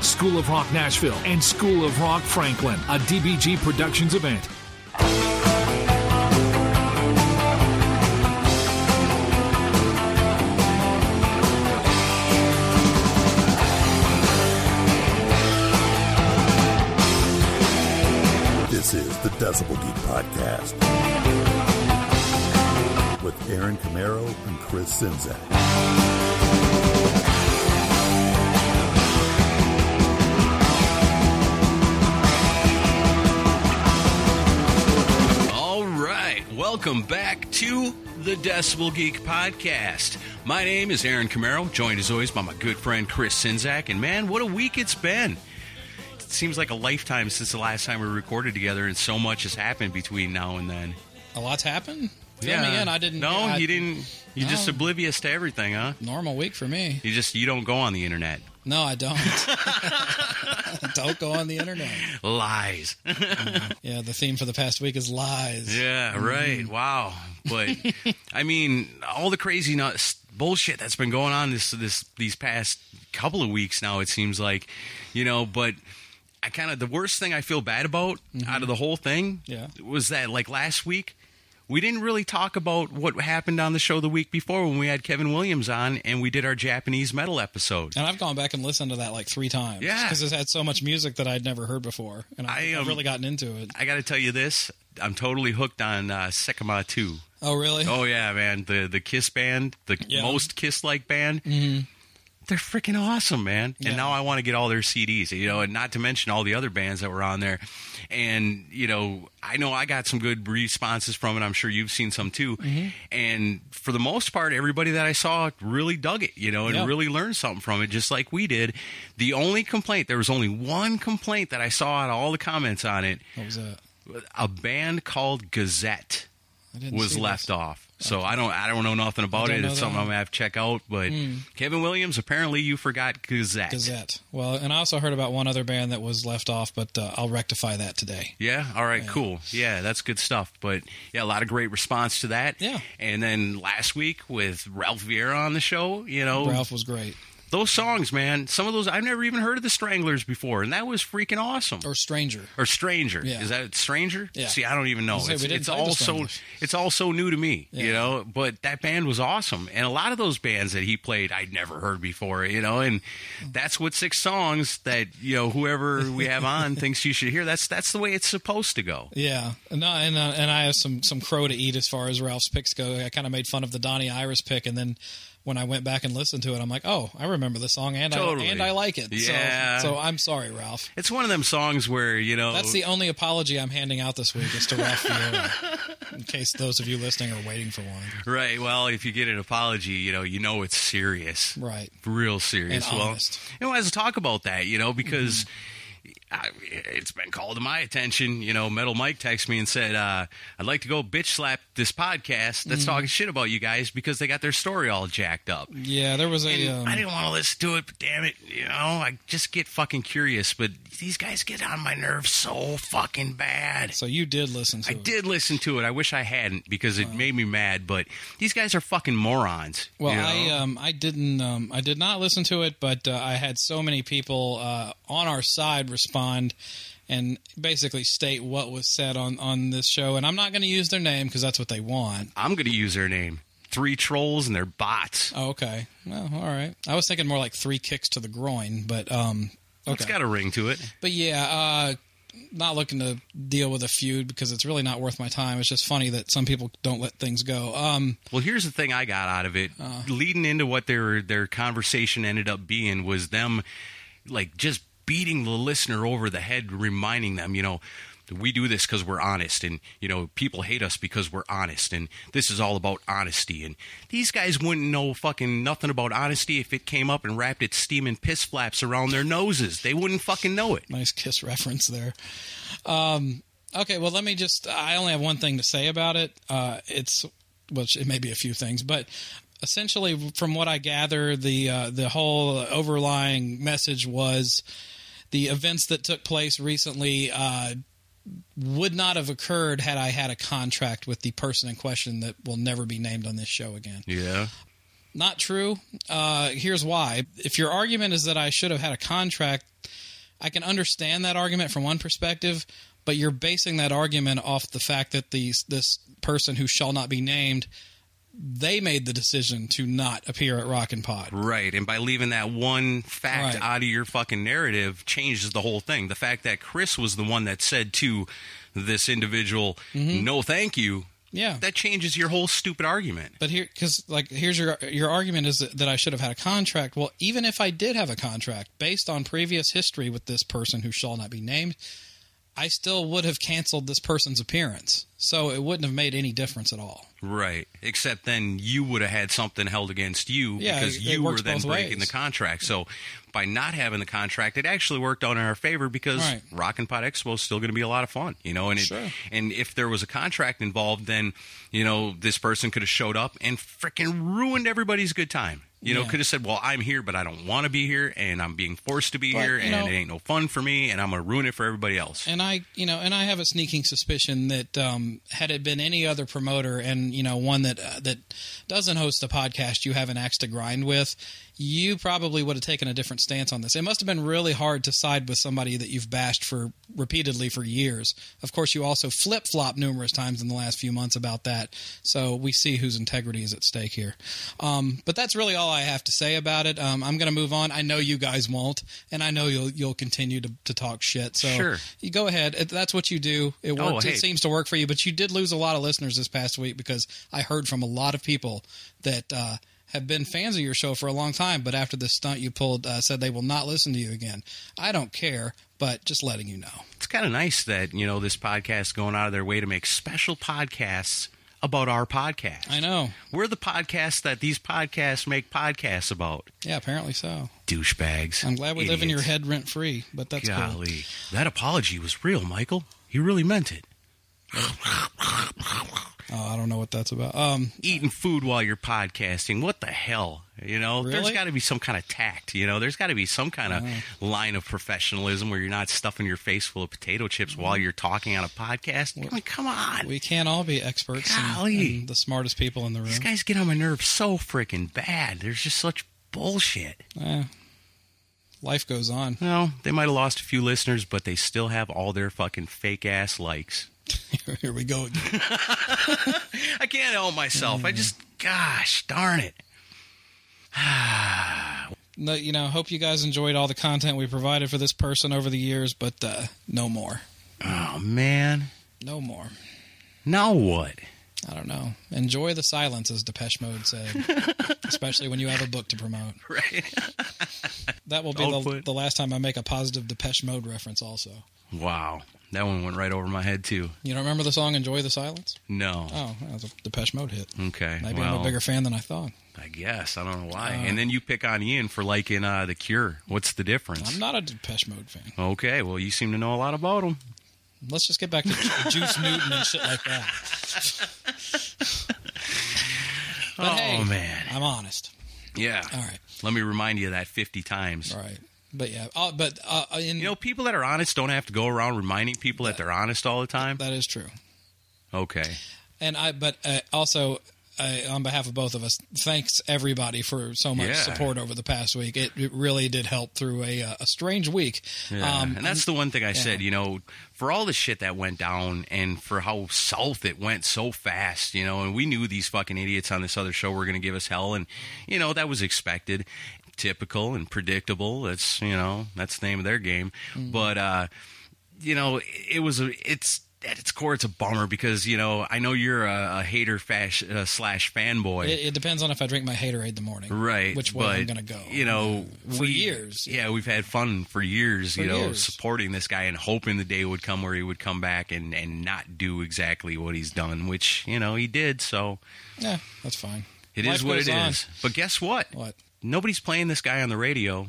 School of Rock Nashville, and School of Rock Franklin, a DBG Productions event. This is the Decibel Geek Podcast with Aaron Camaro and Chris Czynszak. Welcome back to the Decibel Geek Podcast. My name is Aaron Camaro, joined as always by my good friend Chris Czynszak. And man, what a week it's been! It seems like a lifetime since the last time we recorded together, and so much has happened between now and then. A lot's happened. Fill me in. I didn't. No, I- you didn't. You're No. just oblivious to everything, huh? Normal week for me. You just you don't go on the internet. No, I don't. don't go on the internet. Lies. Yeah, the theme for the past week is lies. Yeah, right. Mm-hmm. Wow. But I mean, all the crazy nuts bullshit that's been going on this this these past couple of weeks now. It seems like, you know. But I kind of the worst thing I feel bad about mm-hmm. out of the whole thing, Yeah. was that like last week. We didn't really talk about what happened on the show the week before when we had Kevin Williams on and we did our Japanese metal episode. And I've gone back and listened to that like three times. Yeah. Because it's had so much music that I'd never heard before. And I, have um, really gotten into it. I got to tell you this: I'm totally hooked on uh, Seikima-II. Oh, really? Oh yeah, man. The the Kiss band, the Yeah. most Kiss like band. Mm-hmm. They're freaking awesome, man. Yeah. And now I want to get all their CDs, you know, and not to mention all the other bands that were on there. And, you know, I know I got some good responses from it. I'm sure you've seen some too. Mm-hmm. And for the most part, everybody that I saw really dug it, you know, and Yeah. really learned something from it, just like we did. The only complaint, there was only one complaint that I saw out of all the comments on it. What was that? A band called Gazette was left this. off. So I don't I don't know nothing about it. It's something I'm gonna have to check out. But Kevin Williams, apparently you forgot Gazette. Gazette. Well, and I also heard about one other band that was left off, but uh, I'll rectify that today. Yeah. All right. Cool. Yeah, that's good stuff. But yeah, a lot of great response to that. Yeah. And then last week with Ralph Vieira on the show, you know, Ralph was great. Those songs, man. Some of those I've never even heard of the Stranglers before, and that was freaking awesome. Or Stranger. Or Stranger. Yeah. Is that Stranger? Yeah. See, I don't even know. I was gonna It's, say, we didn't it's all so it's all so new to me, you know. But that band was awesome, and a lot of those bands that he played, I'd never heard before, you know. And that's what six songs that you know whoever we have on thinks you should hear. That's that's the way it's supposed to go. Yeah, no, and uh, and I have some some crow to eat as far as Ralph's picks go. I kind of made fun of the Donnie Iris pick, and then when I went back and listened to it, I'm like, oh, I remember the song, and Totally. I and I like it. Yeah. So, so I'm sorry, Ralph. It's one of them songs where you know That's the only apology I'm handing out this week is to Ralph Vieira, in case those of you listening are waiting for one. right. Well, if you get an apology, you know you know it's serious. Right. real serious. And well, honest. you know, let's talk about that. You know, because mm-hmm. I, it's been called to my attention. You know, Metal Mike texted me and said, uh, "I'd like to go bitch slap this podcast that's Mm-hmm. talking shit about you guys because they got their story all jacked up." Yeah, there was a. Um, I didn't want to listen to it, but damn it, you know, I just get fucking curious. But these guys get on my nerves so fucking bad. so you did listen to I it. did listen to it. I wish I hadn't because it made me mad. But these guys are fucking morons. Well, you I um I didn't um I did not listen to it, but uh, I had so many people uh, on our side respond and basically state what was said on on this show, and I'm not going to use their name because that's what they want. I'm going to use their name. Three trolls and they're bots. Oh, okay. Well, all right. I was thinking more like three kicks to the groin, but um okay. It's got a ring to it. But yeah, uh, not looking to deal with a feud because it's really not worth my time. It's just funny that some people don't let things go. Um, Well, here's the thing I got out of it. Leading into what their their conversation ended up being was them like just beating the listener over the head, reminding them, you know, we do this because we're honest, and you know, people hate us because we're honest, and this is all about honesty. And these guys wouldn't know fucking nothing about honesty if it came up and wrapped its steaming piss flaps around their noses. They wouldn't fucking know it. nice kiss reference there. Um, okay, well, let me just. I only have one thing to say about it. Uh, it's which it may be a few things, but essentially, from what I gather, the uh, the whole overlying message was the events that took place recently. Uh, would not have occurred had I had a contract with the person in question that will never be named on this show again. Yeah. Not true. Uh, here's why. If your argument is that I should have had a contract, I can understand that argument from one perspective, but you're basing that argument off the fact that these this person who shall not be named, they made the decision to not appear at Rock and Pod. Right, and by leaving that one fact Right. out of your fucking narrative changes the whole thing. The fact that Chris was the one that said to this individual, mm-hmm. "No, thank you," Yeah. that changes your whole stupid argument. But here, because like, here's your your argument is that, that I should have had a contract. Well, even if I did have a contract, based on previous history with this person who shall not be named, I still would have canceled this person's appearance. So it wouldn't have made any difference at all. Right, except then you would have had something held against you Yeah, because you were then breaking ways. the contract. So by not having the contract, it actually worked out in our favor because Right. Rock and Pod Expo is still going to be a lot of fun, you know. And it, Sure. and if there was a contract involved, then you know this person could have showed up and freaking ruined everybody's good time. You know, Yeah. could have said, "Well, I'm here, but I don't want to be here, and I'm being forced to be But, here, and know- it ain't no fun for me, and I'm going to ruin it for everybody else." And I, you know, and I have a sneaking suspicion that um, had it been any other promoter, and you know, one that uh, that doesn't host a podcast you have an axe to grind with, you probably would have taken a different stance on this. It must have been really hard to side with somebody that you've bashed for repeatedly for years. Of course, you also flip flop numerous times in the last few months about that. So we see whose integrity is at stake here. Um, but that's really all I have to say about it. Um, I'm going to move on. I know you guys won't, and I know you'll you'll continue to, to talk shit. So Sure. you go ahead. That's what you do. It Oh, works. hey. It seems to work for you. But you did lose a lot of listeners this past week because I heard from a lot of people that uh, have been fans of your show for a long time, but after the stunt you pulled, uh, said they will not listen to you again. I don't care, but just letting you know. it's kind of nice that you know this podcast is going out of their way to make special podcasts about our podcast. I know. We're the podcast that these podcasts make podcasts about. Yeah, apparently so. Douchebags. I'm glad we live in your head rent free, but that's cool. Golly, that apology was real, Michael. He really meant it. Oh, I don't know what that's about. Um, Eating food while you're podcasting. What the hell? You know, there's got to be some kind of tact. You know, there's got to be some kind of line of professionalism where you're not stuffing your face full of potato chips while you're talking on a podcast. I mean, come on. we can't all be experts and, Golly. and the smartest people in the room. These guys get on my nerves so freaking bad. There's just such bullshit. Eh, life goes on. Well, they might have lost a few listeners, but they still have all their fucking fake ass likes. Here we go again. I can't help myself. I just, gosh darn it. No, you know, hope you guys enjoyed all the content we provided for this person over the years, but uh, no more. Oh, man. No more. Now what? I don't know. Enjoy the silence, as Depeche Mode said, especially when you have a book to promote. Right. That will be the, the last time I make a positive Depeche Mode reference, also. Wow. That one went right over my head too. You don't remember the song "Enjoy the Silence"? No. Oh, that was a Depeche Mode hit. Okay. Maybe well, I'm a bigger fan than I thought. I guess I don't know why. Uh, and then you pick on Ian for liking uh, the Cure. What's the difference? I'm not a Depeche Mode fan. Okay. Well, you seem to know a lot about them. Let's just get back to Juice Newton and shit like that. But oh hey, man. I'm honest. Yeah. All right, Let me remind you of that 50 times. all right. But yeah, uh, but uh, in, You know, people that are honest don't have to go around reminding people that they're honest all the time. that is true. Okay. And I, but uh, also uh, on behalf of both of us, thanks everybody for so much Yeah. support over the past week. It, it really did help through a, uh, a strange week. Yeah. Um, and that's the one thing I said, you know, for all the shit that went down and for how south it went so fast, you know, and we knew these fucking idiots on this other show were going to give us hell. And, you know, that was expected, typical and predictable. That's, you know, that's the name of their game. Mm-hmm. But, uh, you know, it was a, it's, at its core, it's a bummer because you know I know you're a, a hater fash, uh, slash fanboy, it, it depends on if I drink my Haterade in the morning, right? Which way but, I'm going to go. You know, for we- years. Yeah, we've had fun for years. For you know, years. supporting this guy and hoping the day would come where he would come back and and not do exactly what he's done, which you know he did. So Yeah, that's fine. it is Life what goes it on. is. But guess what? What? Nobody's playing this guy on the radio,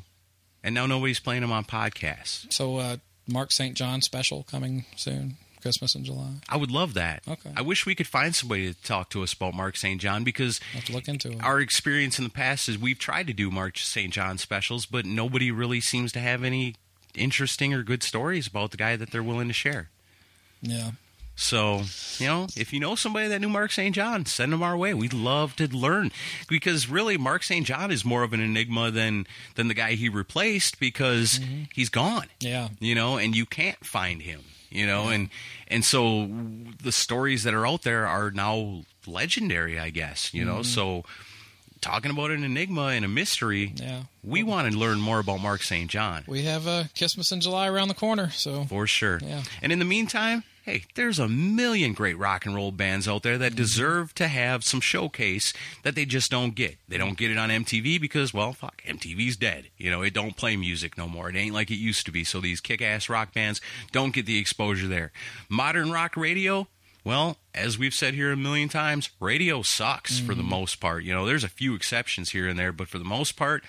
and now nobody's playing him on podcasts. So, uh, Mark St. John special coming soon, Christmas in July. I would love that. Okay. I wish we could find somebody to talk to us about Mark St. John because I'll have to look into it. our experience in the past is we've tried to do Mark St. John specials, but nobody really seems to have any interesting or good stories about the guy that they're willing to share. yeah. So, you know, if you know somebody that knew Mark St. John, send them our way. We'd love to learn because really Mark St. John is more of an enigma than than the guy he replaced because he's gone. Yeah. You know, and you can't find him, you know, and and so the stories that are out there are now legendary, I guess, you know. So talking about an enigma and a mystery, Yeah. we want to learn more about Mark St. John. We have uh, Christmas in July around the corner, so For sure. Yeah. And in the meantime, hey, there's a million great rock and roll bands out there Mm-hmm. that deserve to have some showcase that they just don't get. They don't get it on MTV because, well, fuck, MTV's dead. You know, it don't play music no more. It ain't like it used to be. So these kick-ass rock bands don't get the exposure there. Modern rock radio, well, as we've said here a million times, radio sucks for the most part. You know, there's a few exceptions here and there, but for the most part,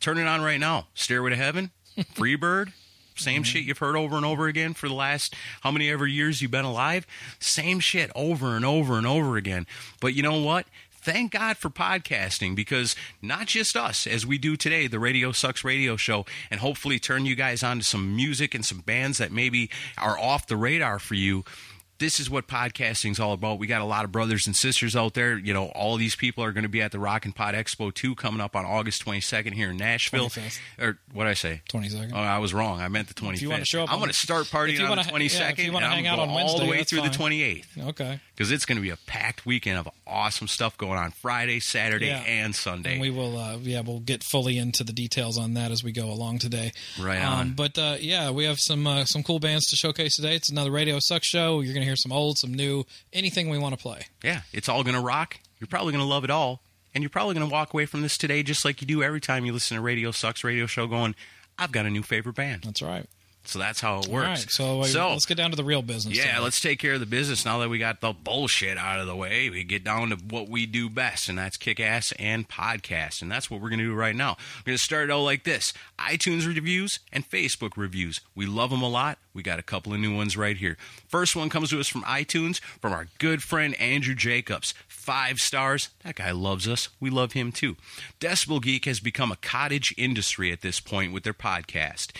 turn it on right now. Stairway to Heaven, Freebird, same mm-hmm. shit you've heard over and over again for the last how many ever years you've been alive. Same shit over and over and over again. But you know what? Thank God for podcasting because not just us, as we do today, the Radio Sucks radio show, and hopefully turn you guys on to some music and some bands that maybe are off the radar for you this is what podcasting's all about. We got a lot of brothers and sisters out there. You know, all these people are going to be at the Rock and Pod Expo 2 coming up on August 22nd here in Nashville. 25th. Or what did I say? 22nd. Oh, I was wrong. I meant the 25th. If you wanna show up I'm going to start partying you on wanna the ha- yeah, 22nd. if you wanna and hang I'm out on all the Wednesday, way through the fine. 28th okay. because it's going to be a packed weekend of awesome stuff going on Friday, Saturday, Yeah. and Sunday. And we will, uh, yeah, we'll get fully into the details on that as we go along today. Right Um, on. but uh, yeah, we have some uh, some cool bands to showcase today. It's another Radio Suck show. You're going to hear some old, some new, anything we want to play. yeah, it's all going to rock. You're probably going to love it all. And you're probably going to walk away from this today just like you do every time you listen to Radio Sucks radio show going, I've got a new favorite band. That's right. So that's how it works. right. So, uh, let's get down to the real business. Yeah, today. let's take care of the business now that we got the bullshit out of the way. We get down to what we do best, and that's kick ass and podcast. And that's what we're going to do right now. We're going to start it out like this iTunes reviews and Facebook reviews. We love them a lot. We got a couple of new ones right here. First one comes to us from iTunes from our good friend Andrew Jacobs. Five stars. That guy loves us. We love him too. Decibel Geek has become a cottage industry at this point with their podcast.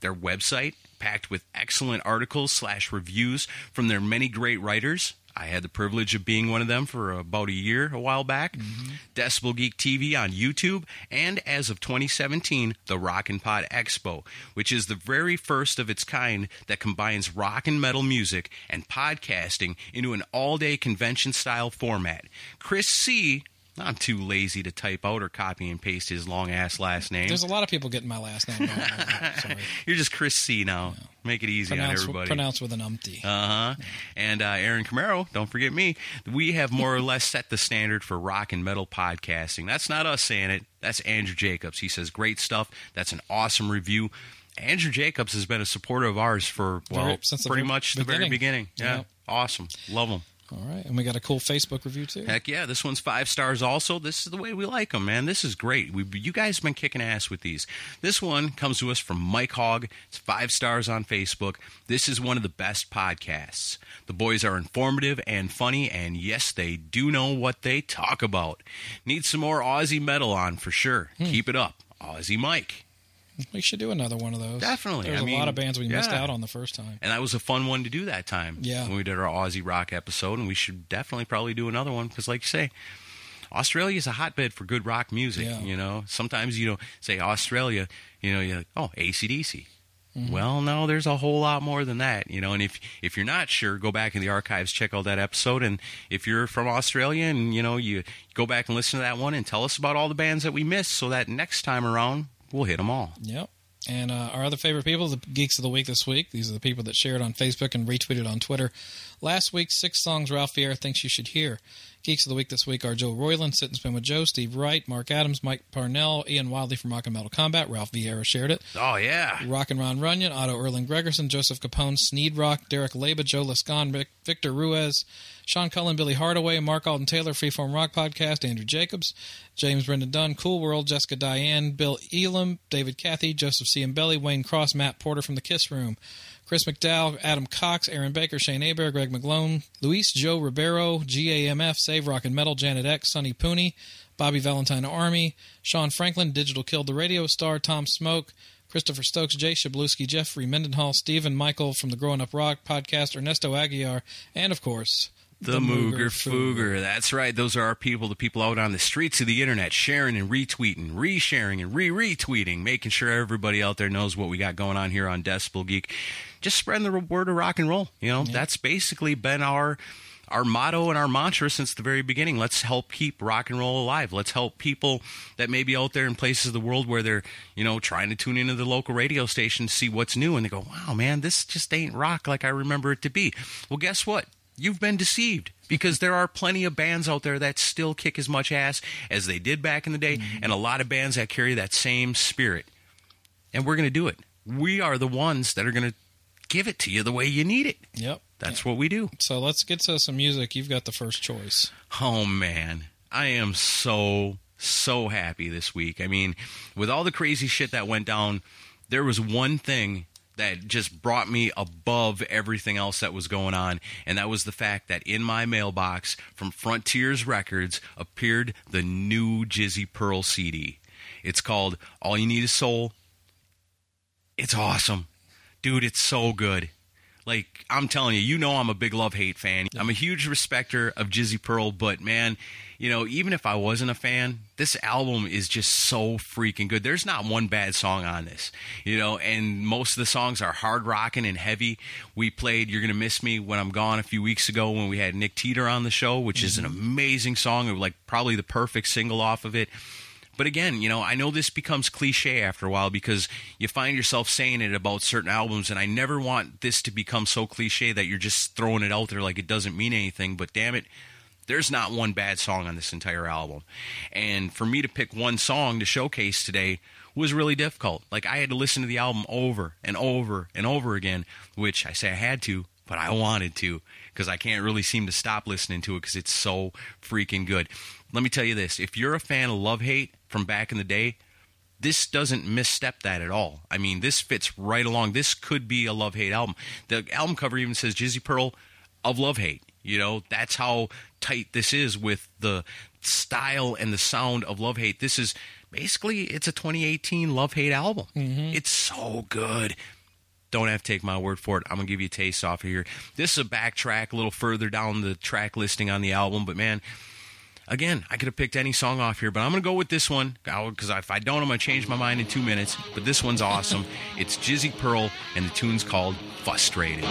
Their website, packed with excellent articles slash reviews from their many great writers. I had the privilege of being one of them for about a year a while back. Mm-hmm. Decibel Geek TV on YouTube, and as of 2017, the Rock and Pod Expo, which is the very first of its kind that combines rock and metal music and podcasting into an all day convention style format. Chris C. I'm too lazy to type out or copy and paste his long ass last name. There's a lot of people getting my last name wrong. You're just Chris C now. Make it easy on everybody. pronounced with an umpty. Uh huh. And uh, Aaron Camaro, don't forget me. We have more or less set the standard for rock and metal podcasting. That's not us saying it. That's Andrew Jacobs. He says great stuff. That's an awesome review. Andrew Jacobs has been a supporter of ours for well, Very- since pretty very much the very beginning. beginning. Yeah, Yep. awesome, love him. All right, and we got a cool Facebook review too. Heck yeah, this one's five stars. Also, this is the way we like them, man. This is great. We, you guys have been kicking ass with these. This one comes to us from Mike Hogg. It's five stars on Facebook. This is one of the best podcasts. The boys are informative and funny, and yes, they do know what they talk about. Need some more Aussie metal on for sure. Hmm. Keep it up, Aussie Mike. We should do another one of those. Definitely. There's I a mean, lot of bands we missed out on the first time. And that was a fun one to do that time. Yeah. When we did our Aussie rock episode, and we should definitely probably do another one because, like you say, Australia is a hotbed for good rock music. Yeah. You know, sometimes you know, say Australia, you know, you're like, oh, ACDC. Mm-hmm. Well, no, there's a whole lot more than that, you know. And if if you're not sure, go back in the archives, check out that episode. And if you're from Australia, and you know, you go back and listen to that one, and tell us about all the bands that we missed, so that next time around we'll hit them all. Yep. And uh, our other favorite people, the Geeks of the Week this week. These are the people that shared on Facebook and retweeted on Twitter. Last week, six songs Ralph Vieira thinks you should hear. Geeks of the Week this week are Joe Royland, Sit and Spin with Joe, Steve Wright, Mark Adams, Mike Parnell, Ian Wildley from Rock and Metal Combat. Ralph Vieira shared it. Oh yeah, Rock and Ron Runyon, Otto Erling Gregerson, Joseph Capone, Sneed Rock, Derek Leba, Joe Lascon, Vic- Victor Ruiz, Sean Cullen, Billy Hardaway, Mark Alden Taylor, Freeform Rock Podcast, Andrew Jacobs, James Brendan Dunn, Cool World, Jessica Diane, Bill Elam, David Cathy, Joseph C. and Belly, Wayne Cross, Matt Porter from the Kiss Room, Chris McDowell, Adam Cox, Aaron Baker, Shane Aber, Greg McGlone, Luis Joe Ribeiro, GAMF, Save Rock and Metal, Janet X, Sonny Pooney, Bobby Valentine Army, Sean Franklin, Digital Killed the Radio Star, Tom Smoke, Christopher Stokes, Jay Shabluski, Jeffrey Mendenhall, Stephen Michael from the Growing Up Rock podcast, Ernesto Aguiar, and of course, The, Mooger Fooger. That's right. Those are our people, the people out on the streets of the internet, sharing and retweeting, resharing and re-retweeting, making sure everybody out there knows what we got going on here on Decibel Geek. Just spreading the word of rock and roll. You know, that's basically been our our motto and our mantra since the very beginning. Let's help keep rock and roll alive. Let's help people that may be out there in places of the world where they're, you know, trying to tune into the local radio station to see what's new and they go, "Wow, man, this just ain't rock like I remember it to be." Well, guess what? You've been deceived because there are plenty of bands out there that still kick as much ass as they did back in the day, mm-hmm. and a lot of bands that carry that same spirit. And we're going to do it. We are the ones that are going to give it to you the way you need it. Yep. That's what we do. So let's get to some music. You've got the first choice. Oh man, I am so so happy this week. I mean, with all the crazy shit that went down, there was one thing that just brought me above everything else that was going on, and that was the fact that in my mailbox from Frontiers Records appeared the new Jizzy Pearl CD. It's called All You Need Is Soul. It's awesome. Dude, it's so good. Like I'm telling you, you know I'm a big love hate fan. I'm a huge respecter of Jizzy Pearl, but man, you know, even if I wasn't a fan, this album is just so freaking good. There's not one bad song on this, you know, and most of the songs are hard rocking and heavy. We played You're Gonna Miss Me When I'm Gone a few weeks ago when we had Nick Teeter on the show, which is an mm-hmm. amazing song, like probably the perfect single off of it. But again, you know, I know this becomes cliche after a while because you find yourself saying it about certain albums, and I never want this to become so cliche that you're just throwing it out there like it doesn't mean anything. But damn it, there's not one bad song on this entire album. And for me to pick one song to showcase today was really difficult. Like I had to listen to the album over and over and over again, which I say I had to, but I wanted to because I can't really seem to stop listening to it because it's so freaking good. Let me tell you this if you're a fan of Love Hate from back in the day, this doesn't misstep that at all. I mean, this fits right along. This could be a Love Hate album. The album cover even says Jizzy Pearl of Love Hate. You know, that's how tight this is with the style and the sound of Love Hate. This is basically it's a 2018 Love Hate album. Mm-hmm. It's so good. Don't have to take my word for it. I'm gonna give you a taste off of here. This is a backtrack a little further down the track listing on the album, but man, again, I could have picked any song off here, but I'm gonna go with this one because if I don't, I'm gonna change my mind in two minutes. But this one's awesome. It's Jizzy Pearl, and the tune's called "Frustrated."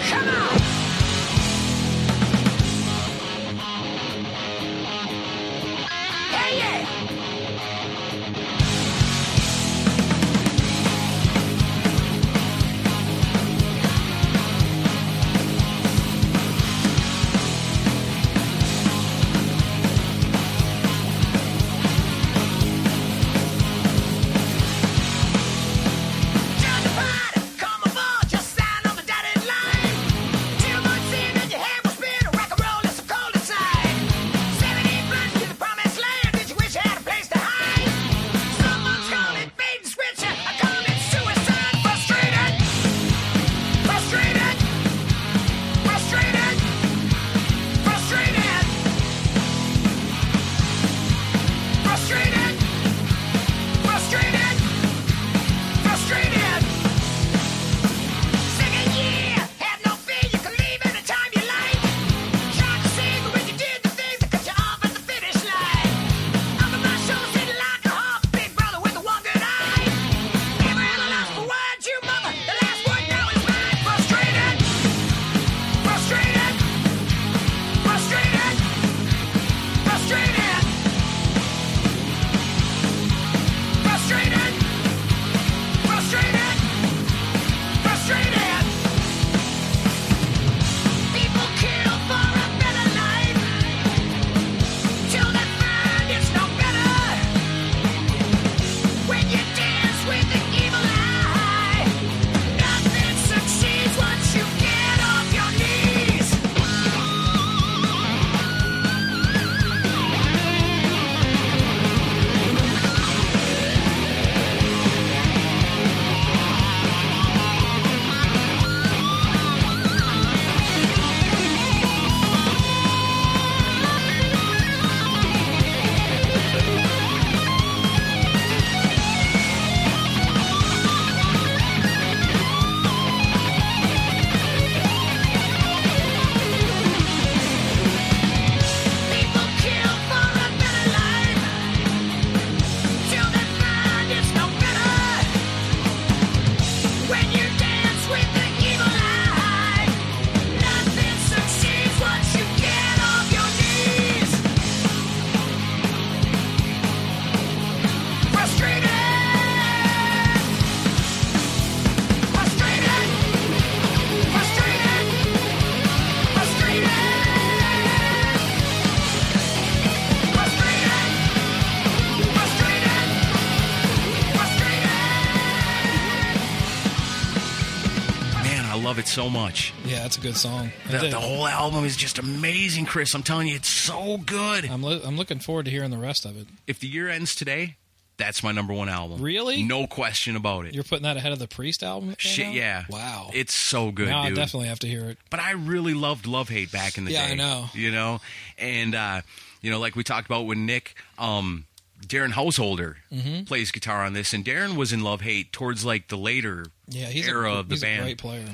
So much. Yeah, that's a good song. The, the whole album is just amazing, Chris. I'm telling you, it's so good. I'm lo- I'm looking forward to hearing the rest of it. If the year ends today, that's my number one album. Really? No question about it. You're putting that ahead of the Priest album? came Shit, out? yeah. Wow. It's so good, now dude. I definitely have to hear it. but I really loved Love Hate back in the Yeah, day. I know. You know, and uh, you know, like we talked about with Nick, um, Darren Householder Mm-hmm. plays guitar on this, and Darren was in Love Hate towards like the later Yeah, he's era a, of the he's band. a great player.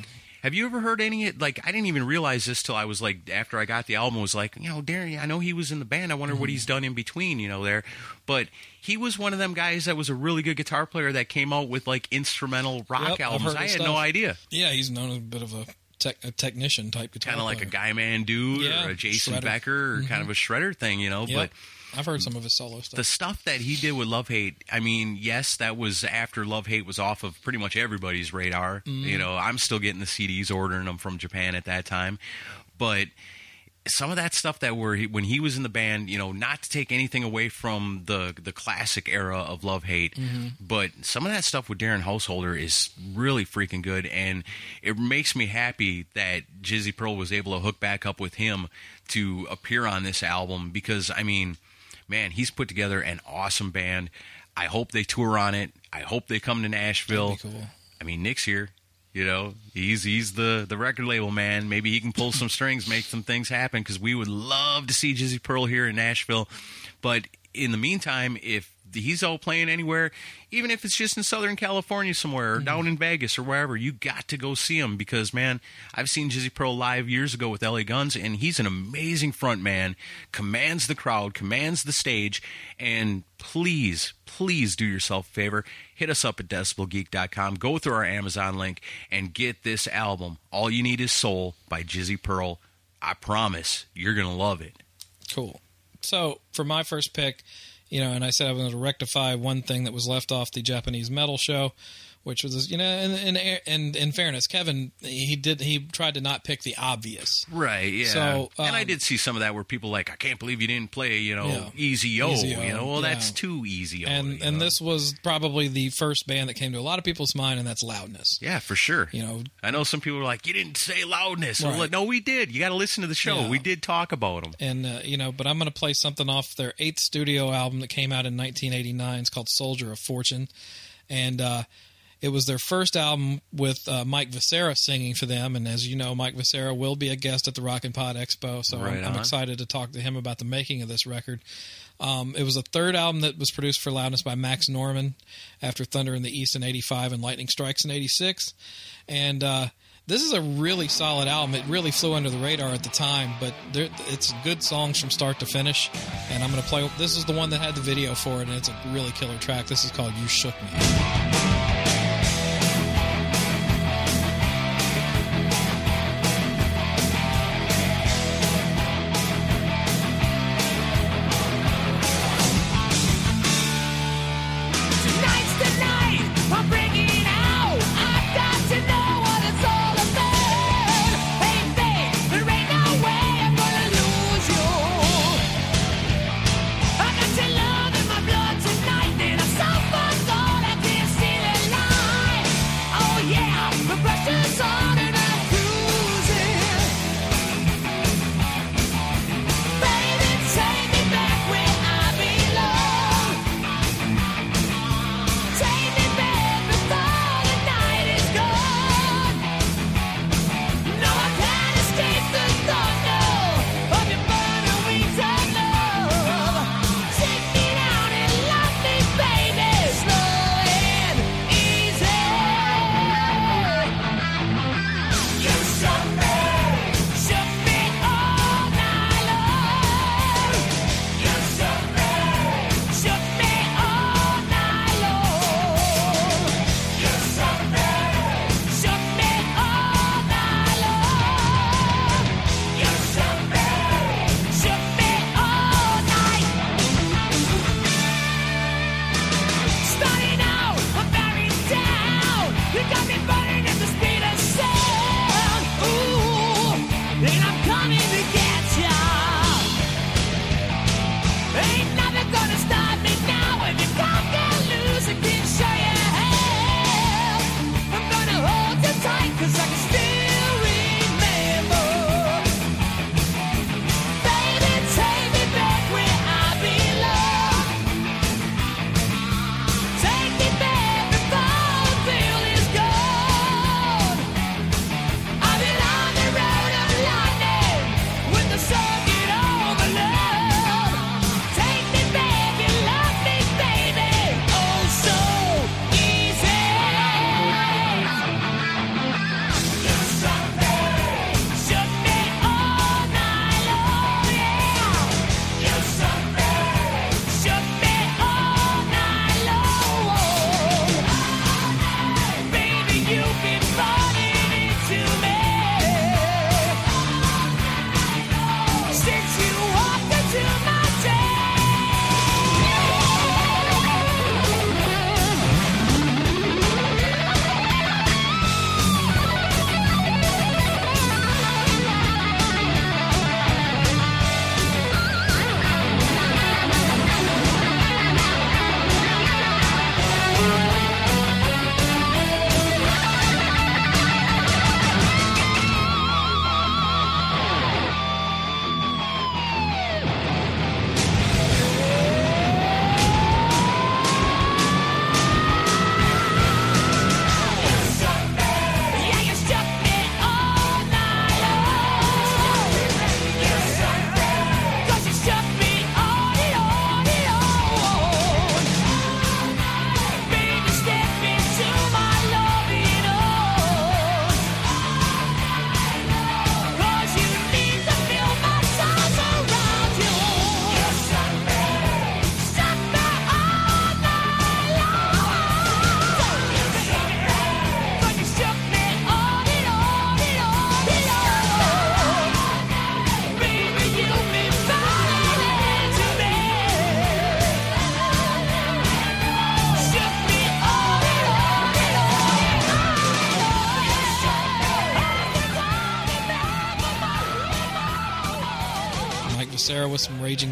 Have you ever heard any? Like, I didn't even realize this till I was like after I got the album. Was like, you know, Darren. I know he was in the band. I wonder what mm-hmm. he's done in between. You know, there, but he was one of them guys that was a really good guitar player that came out with like instrumental rock Yep, albums. I had no idea. Yeah, he's known as a bit of a, tech, a technician type guitar. Kind of like a. Guy Man dude Yeah, or a Jason shredder. Becker or kind mm-hmm. of a shredder thing. You know, Yep. but. I've heard some of his solo stuff. the stuff that he did with Love Hate, I mean, yes, that was after Love Hate was off of pretty much everybody's radar. Mm-hmm. You know, I'm still getting the CDs, ordering them from Japan at that time. But some of that stuff that were when he was in the band, you know, not to take anything away from the the classic era of Love Hate, Mm-hmm. but some of that stuff with Darren Householder is really freaking good, and it makes me happy that Jizzy Pearl was able to hook back up with him to appear on this album because I mean, man, he's put together an awesome band. I hope they tour on it. I hope they come to Nashville. Cool. I mean, Nick's here. You know, he's he's the the record label man. Maybe he can pull some strings, make some things happen. Because we would love to see Jizzy Pearl here in Nashville. But in the meantime, if he's all playing anywhere, even if it's just in Southern California somewhere or mm-hmm. down in Vegas or wherever, you got to go see him. Because man, I've seen Jizzy Pearl live years ago with LA Guns, and he's an amazing front man. Commands the crowd, commands the stage, and please, please do yourself a favor. Hit us up at decibelgeek.com. Go through our Amazon link and get this album. All you need is Soul by Jizzy Pearl. I promise you're going to love it. Cool. So for my first pick, you know, and I said I was going to rectify one thing that was left off the Japanese metal show, which was, you know, in in, in, in fairness, Kevin he did he tried to not pick the obvious. Right, yeah. So, and I um, did see some of that where people like, I can't believe you didn't play, you know, Yeah. EZO. You know, well, yeah. that's too easy And and know? this was probably the first band that came to a lot of people's mind, and that's Loudness. Yeah, for sure. You know, I know some people were like, you didn't say loudness. Right. like, no, we did. You got to listen to the show. Yeah. We did talk about them. and uh, you know, but I'm going to play something off their eighth studio album that came out in 1989. It's called Soldier of Fortune, and uh, it was their first album with uh, Mike Vescera singing for them. And as you know, Mike Vescera will be a guest at the Rock and Pod Expo, so Right I'm, I'm excited to talk to him about the making of this record. Um, it was a third album that was produced for Loudness by Max Norman after Thunder in the East in '85 and Lightning Strikes in '86, and. Uh, this is a really solid album. It really flew under the radar at the time, but there, it's good songs from start to finish. And I'm going to play. This is the one that had the video for it, and it's a really killer track. This is called "You Shook Me."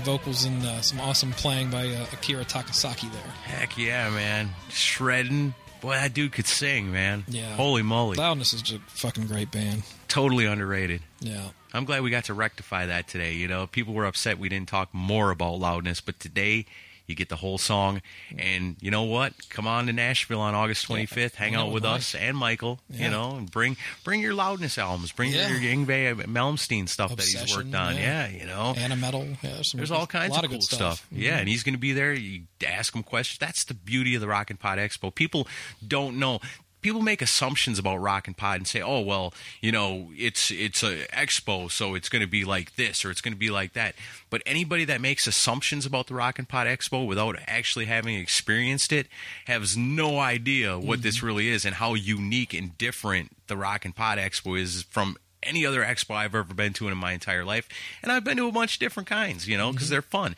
Vocals and uh, some awesome playing by uh, Akira Takasaki there. Heck yeah, man. Shredding. Boy, that dude could sing, man. Yeah. Holy moly. Loudness is just a fucking great band. Totally underrated. Yeah. I'm glad we got to rectify that today. You know, people were upset we didn't talk more about loudness, but today you get the whole song. And you know what? Come on to Nashville on August 25th. Hang hang out out with us and Michael. You know, and bring bring your loudness albums. Bring Yeah. your Yngwie Malmsteen stuff that he's worked on. yeah. Yeah, you know. Anna Metal. Yeah, some, There's all kinds of of, cool stuff. stuff. Mm-hmm. Yeah, and he's going to be there. You ask him questions. That's the beauty of the Rock and Pod Expo. People don't know. People make assumptions about Rock and Pod and say, "Oh, well, you know, it's it's a expo, so it's going to be like this or it's going to be like that." But anybody that makes assumptions about the Rock and Pod Expo without actually having experienced it has no idea what this Mm-hmm. really is and how unique and different the Rock and Pod Expo is from any other expo I've ever been to in my entire life. And I've been to a bunch of different kinds, you know, because they're fun.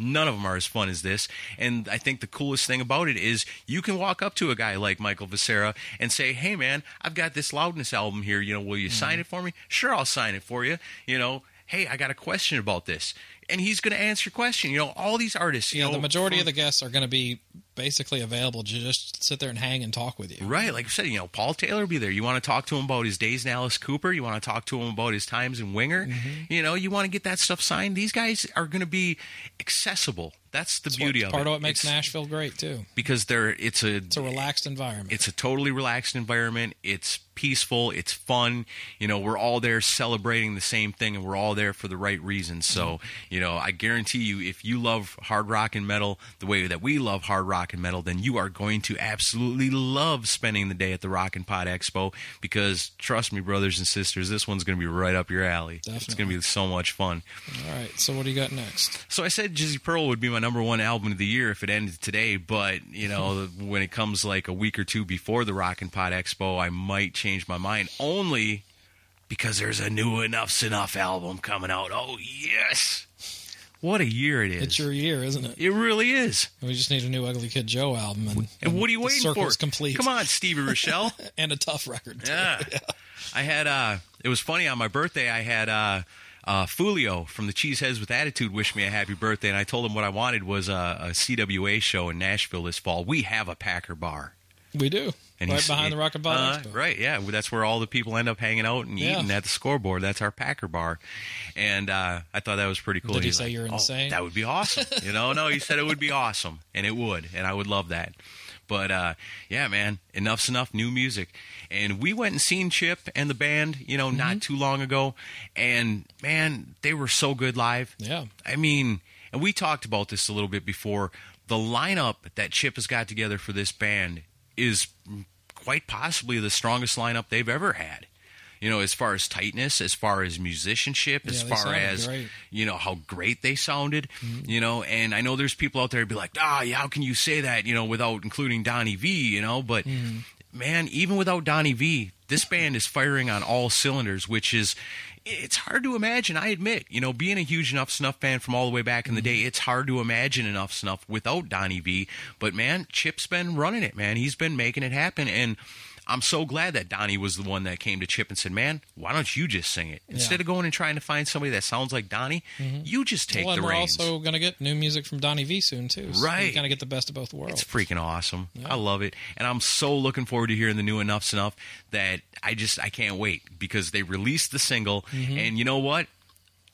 None of them are as fun as this. And I think the coolest thing about it is you can walk up to a guy like Michael Vescera and say, Hey, man, I've got this Loudness album here. You know, will you mm-hmm. sign it for me? Sure, I'll sign it for you. You know, hey, I got a question about this. And he's going to answer your question. You know, all these artists, you Yeah, know, the majority from- of the guests are going to be basically available to just sit there and hang and talk with you. Right, like I said, you know, Paul Taylor will be there. You want to talk to him about his days in Alice Cooper. You want to talk to him about his times in Winger. Mm-hmm. You know, you want to get that stuff signed. These guys are going to be accessible. That's the beauty of part it. of what makes It's- Nashville great too. because they're it's a It's a relaxed environment. it's a totally relaxed environment. It's peaceful. It's fun. You know, we're all there celebrating the same thing, and we're all there for the right reasons. So, mm-hmm. you know, I guarantee you, if you love hard rock and metal the way that we love hard rock and metal, then you are going to absolutely love spending the day at the Rock and Pod Expo. Because trust me, brothers and sisters, this one's going to be right up your alley. It's going to be so much fun. All right. So what do you got next? So I said Jizzy Pearl would be my number one album of the year if it ended today, but you know when it comes like a week or two before the Rock and Pod Expo, I might change my mind only because there's a new Enuff Z'Nuff album coming out. Oh yes, what a year it is! It's your year, isn't it? it really is. We just need a new Ugly Kid Joe album, and, And what are you waiting for? complete. Come on, Stevie Rachelle. and a tough record. too. Yeah. I had uh it was funny on my birthday I had uh uh Fulio from the Cheeseheads with Attitude wish me a happy birthday and I told him what I wanted was a, a CWA show in Nashville this fall. We have a Packer bar. We do. And right behind the Rock and Pod uh, Expo. Right, yeah. That's where all the people end up hanging out and Yeah. eating at the scoreboard. That's our Packer bar. And uh, I thought that was pretty cool. Did he say like, you're "Oh, insane?" that would be awesome. you know, no, he said it would be awesome. And it would. And I would love that. But uh, yeah, man, Enuff Z'Nuff new music. And we went and seen Chip and the band, you know, Mm-hmm. not too long ago. And man, they were so good live. Yeah. I mean, and we talked about this a little bit before. The lineup that Chip has got together for this band is quite possibly the strongest lineup they've ever had. You know, as far as tightness, as far as musicianship, as Yeah, they far as great. you know how great they sounded. Mm-hmm. You know, and I know there's people out there who'd be like, ah, yeah, how can you say that? You know, without including Donnie Vie. You know, but mm-hmm. man, even without Donnie Vie, this band is firing on all cylinders, which is it's hard to imagine. I admit, you know, being a huge Enuff Z'Nuff fan from all the way back in the mm-hmm. day, it's hard to imagine Enuff Z'Nuff without Donnie Vie. But man, Chip's been running it, man. He's been making it happen, and I'm so glad that Donnie was the one that came to Chip and said, "Man, why don't you just sing it instead of going and trying to find somebody that sounds like Donnie? Mm-hmm. You just take well, the we're reins." also going to get new music from Donnie Vie soon too. So Right. Kind of get the best of both worlds. It's freaking awesome. I love it. And I'm so looking forward to hearing the new Enuff Z'Nuff that I just I can't wait because they released the single mm-hmm. and you know what?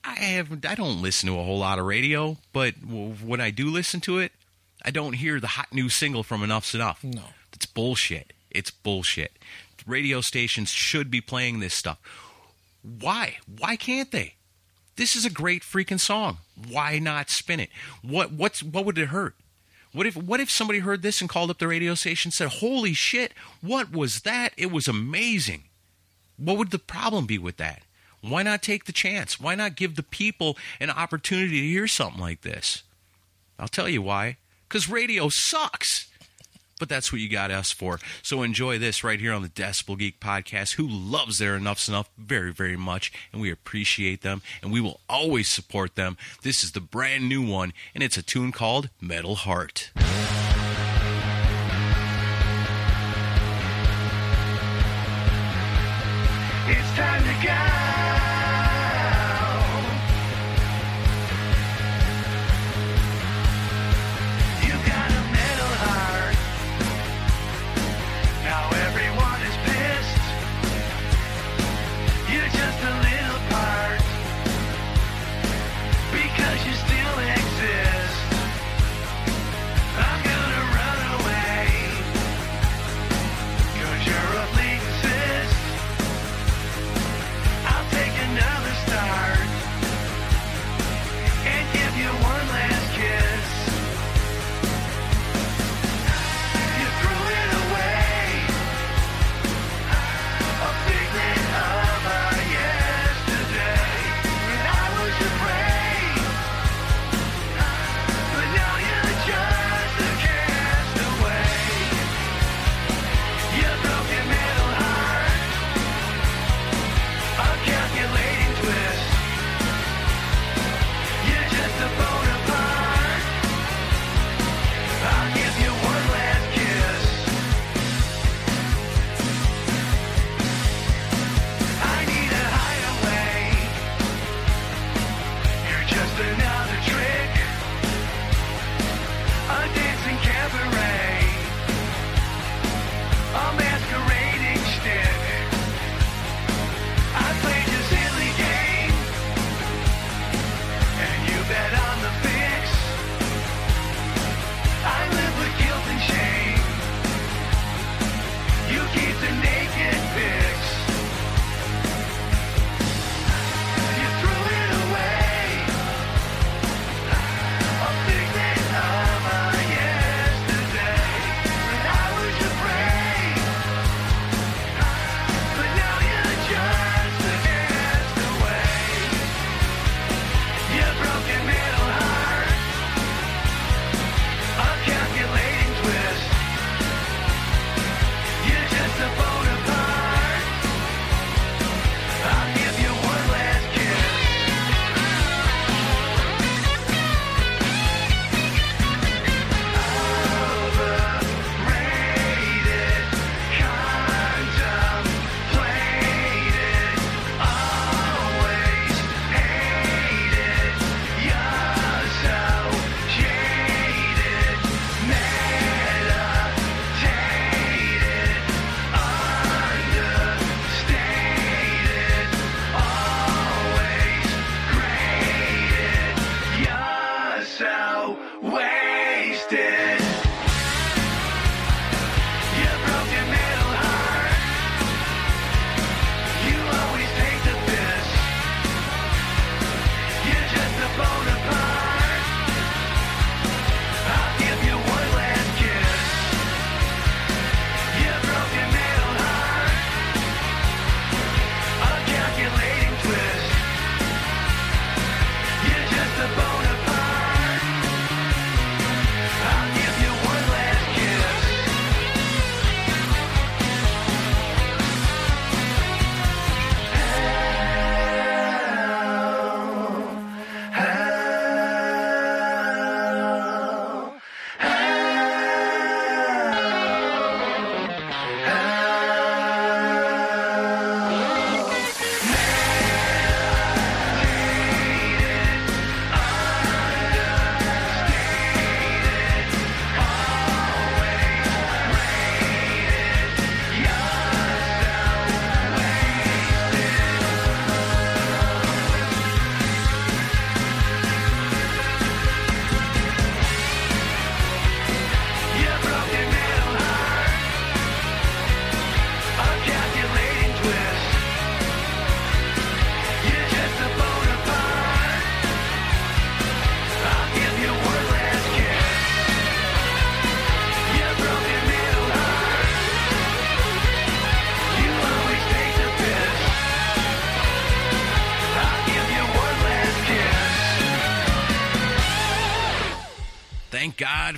I have I don't listen to a whole lot of radio, but when I do listen to it, I don't hear the hot new single from Enuff Z'Nuff. No. It's bullshit. It's bullshit. Radio stations should be playing this stuff. Why? Why can't they? This is a great freaking song. Why not spin it? What what's what would it hurt? What if what if somebody heard this and called up the radio station and said, "Holy shit, what was that? It was amazing." What would the problem be with that? Why not take the chance? Why not give the people an opportunity to hear something like this? I'll tell you why. Cuz radio sucks. But that's what you got us for. So enjoy this right here on the Decibel Geek podcast, who loves their Enuff Z'Nuff very, very much, and we appreciate them, and we will always support them. This is the brand new one, and it's a tune called Metal Heart. It's time to go.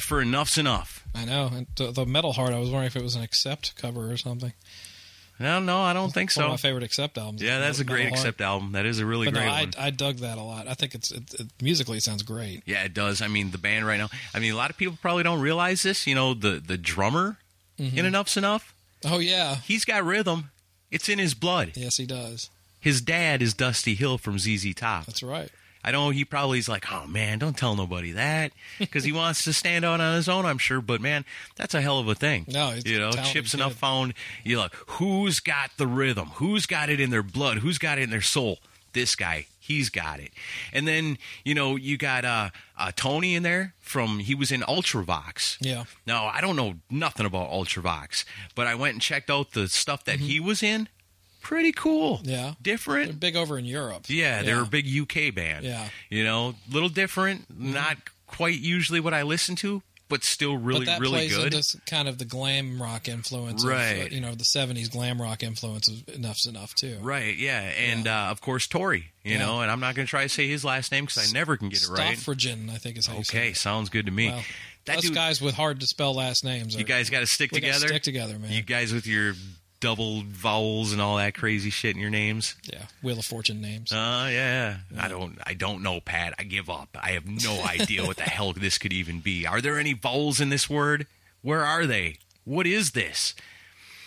For Enuff Z'Nuff. I know. And the, the Metal Heart, I was wondering if it was an Accept cover or something. No, no, I don't think One of so. my favorite Accept albums. Yeah, that's a great Heart. Accept album. That is a really But no, great I, one. I dug that a lot. I think it's it, it, musically it sounds great. Yeah, it does. I mean, the band right now. I mean, a lot of people probably don't realize this. You know, the the drummer Mm-hmm. in Enuff Z'Nuff, Oh yeah, he's got rhythm. It's in his blood. yes he does. His dad is Dusty Hill from ZZ Top. That's right. I know he probably is like, oh man, don't tell nobody that, because he wants to stand out on his own. I'm sure, but man, that's a hell of a thing. No, you know, Chips enough found. You look, who's got the rhythm? Who's got it in their blood? Who's got it in their soul? This guy, he's got it. And then you know, you got uh, uh Tony in there from he was in Ultravox. Yeah. Now I don't know nothing about Ultravox, but I went and checked out the stuff that he was in. Pretty cool. Mm-hmm. Yeah. different. They're big over in Europe. Yeah, they're a big UK band. Yeah. You know, a little different, not quite usually what I listen to, but still really, but really good. into kind of the glam rock influence, Right. uh, you know, the '70s glam rock influence is Enuff Z'Nuff too. Right, yeah. And Uh, of course, Tory, you Yeah. know, and I'm not going to try to say his last name because I never can get it right. Stoffregen, I think is how you say Okay, sounds good to me. Well, that us dude, guys with hard to spell last names. Are, you guys got to stick together. stick together, man. You guys with your double vowels and all that crazy shit in your names. yeah, Wheel of Fortune names. Uh, yeah. I don't. I don't know, Pat. I give up. I have no idea what the hell this could even be. Are there any vowels in this word? Where are they? What is this?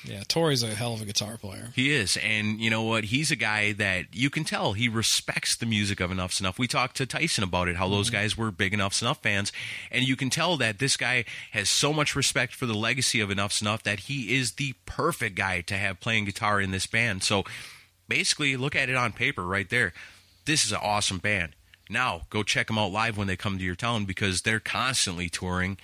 Yeah, Tory's a hell of a guitar player. He is, and you know what? He's a guy that you can tell he respects the music of Enuff Z'Nuff. We talked to Tyson about it, how those mm-hmm. guys were big Enuff Z'Nuff fans, and you can tell that this guy has so much respect for the legacy of Enuff Z'Nuff that he is the perfect guy to have playing guitar in this band. So basically, look at it on paper right there. This is an awesome band. Now, go check them out live when they come to your town because they're constantly touring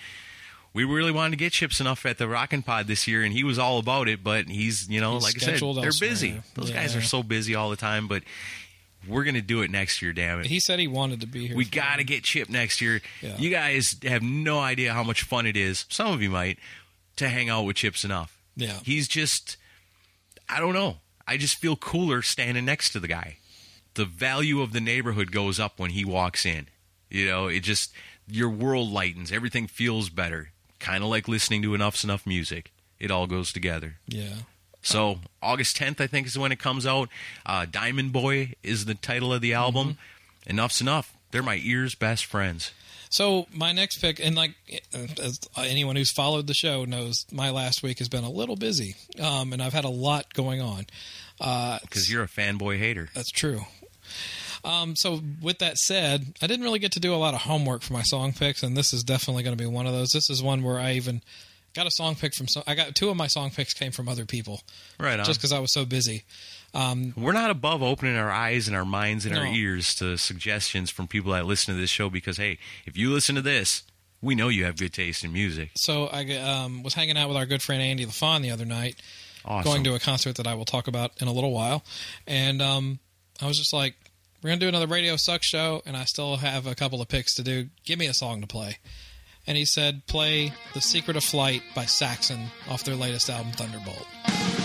we really wanted to get Chip Z'Nuff at the Rockin' Pod this year, and he was all about it. But he's, you know, He's like I said, they're elsewhere. busy. Those guys are so busy all the time. But we're gonna do it next year. Damn it, He said he wanted to be here. we got to get Chip next year. Yeah. You guys have no idea how much fun it is. Some of you might to hang out with Chip Z'Nuff. Yeah. he's just, I don't know. I just feel cooler standing next to the guy. The value of the neighborhood goes up when he walks in. You know, it just your world lightens. Everything feels better. Kind of like listening to Enuff Z'Nuff music. It all goes together. Yeah. So August 10th, I think, is when it comes out. Uh, Diamond Boy is the title of the album. Mm-hmm. Enuff Z'Nuff. They're my ears' best friends. So my next pick, and like as anyone who's followed the show knows, my last week has been a little busy, um, and I've had a lot going on. Uh, Because you're a fanboy hater. That's true. Um, so with that said, I didn't really get to do a lot of homework for my song picks, and this is definitely going to be one of those. This is one where I even got a song pick from. So I got two of my song picks came from other people, Right on. just because I was so busy. We're not above opening our eyes and our minds and our ears to suggestions from people that listen to this show because, hey, if you listen to this, we know you have good taste in music. So I um, was hanging out with our good friend Andy LaFon the other night, Awesome. going to a concert that I will talk about in a little while, and um, I was just like, "We're gonna do another Radio Sucks show, and I still have a couple of picks to do. Give me a song to play." And he said, "Play The Secret of Flight by Saxon off their latest album, Thunderbolt."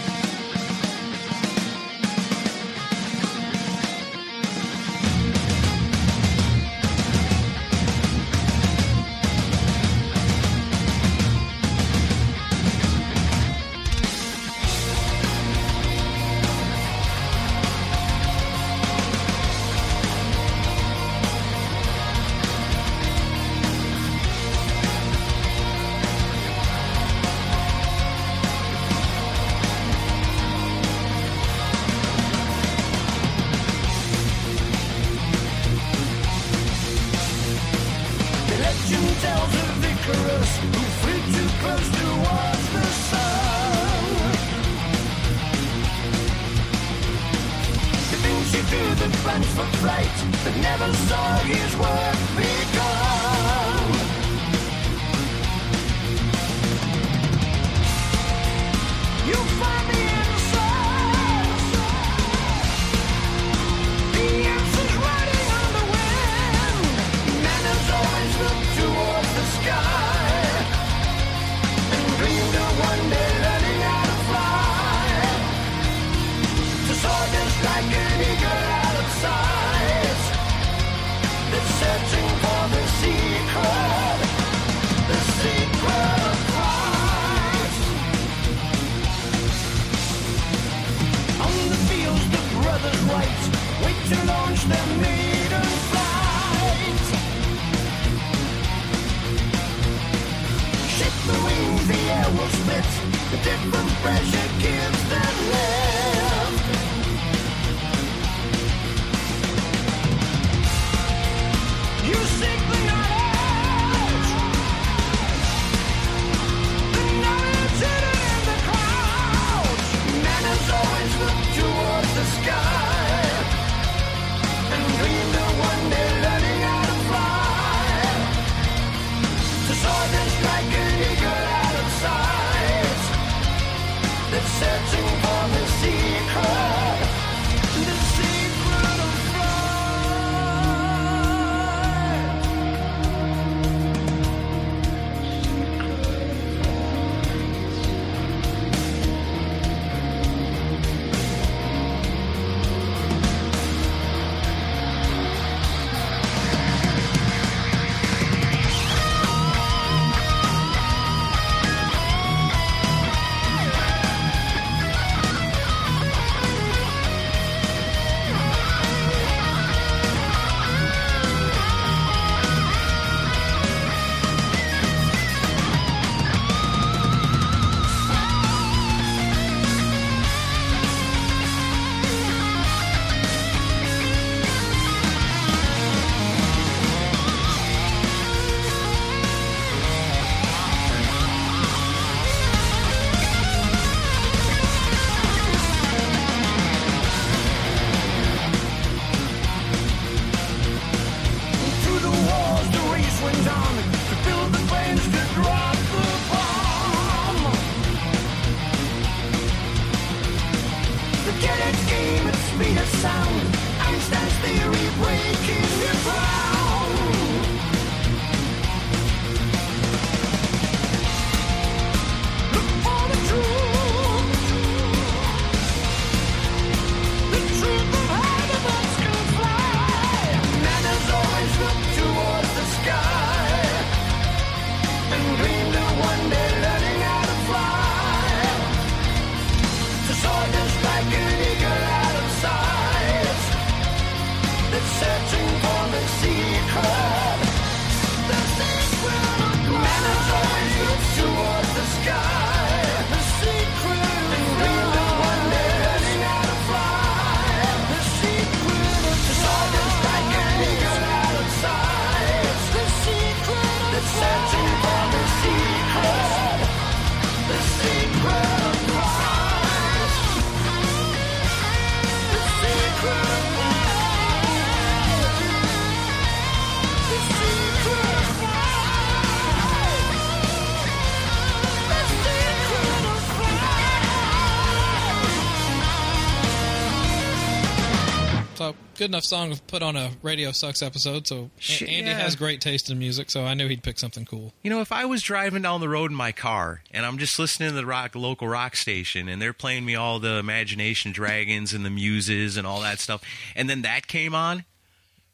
Good enough song to put on a Radio Sucks episode. So Shit, Andy yeah. has great taste in music, so I knew he'd pick something cool. You know, if I was driving down the road in my car and I'm just listening to the rock local rock station and they're playing me all the Imagination Dragons and the Muses and all that stuff, and then that came on,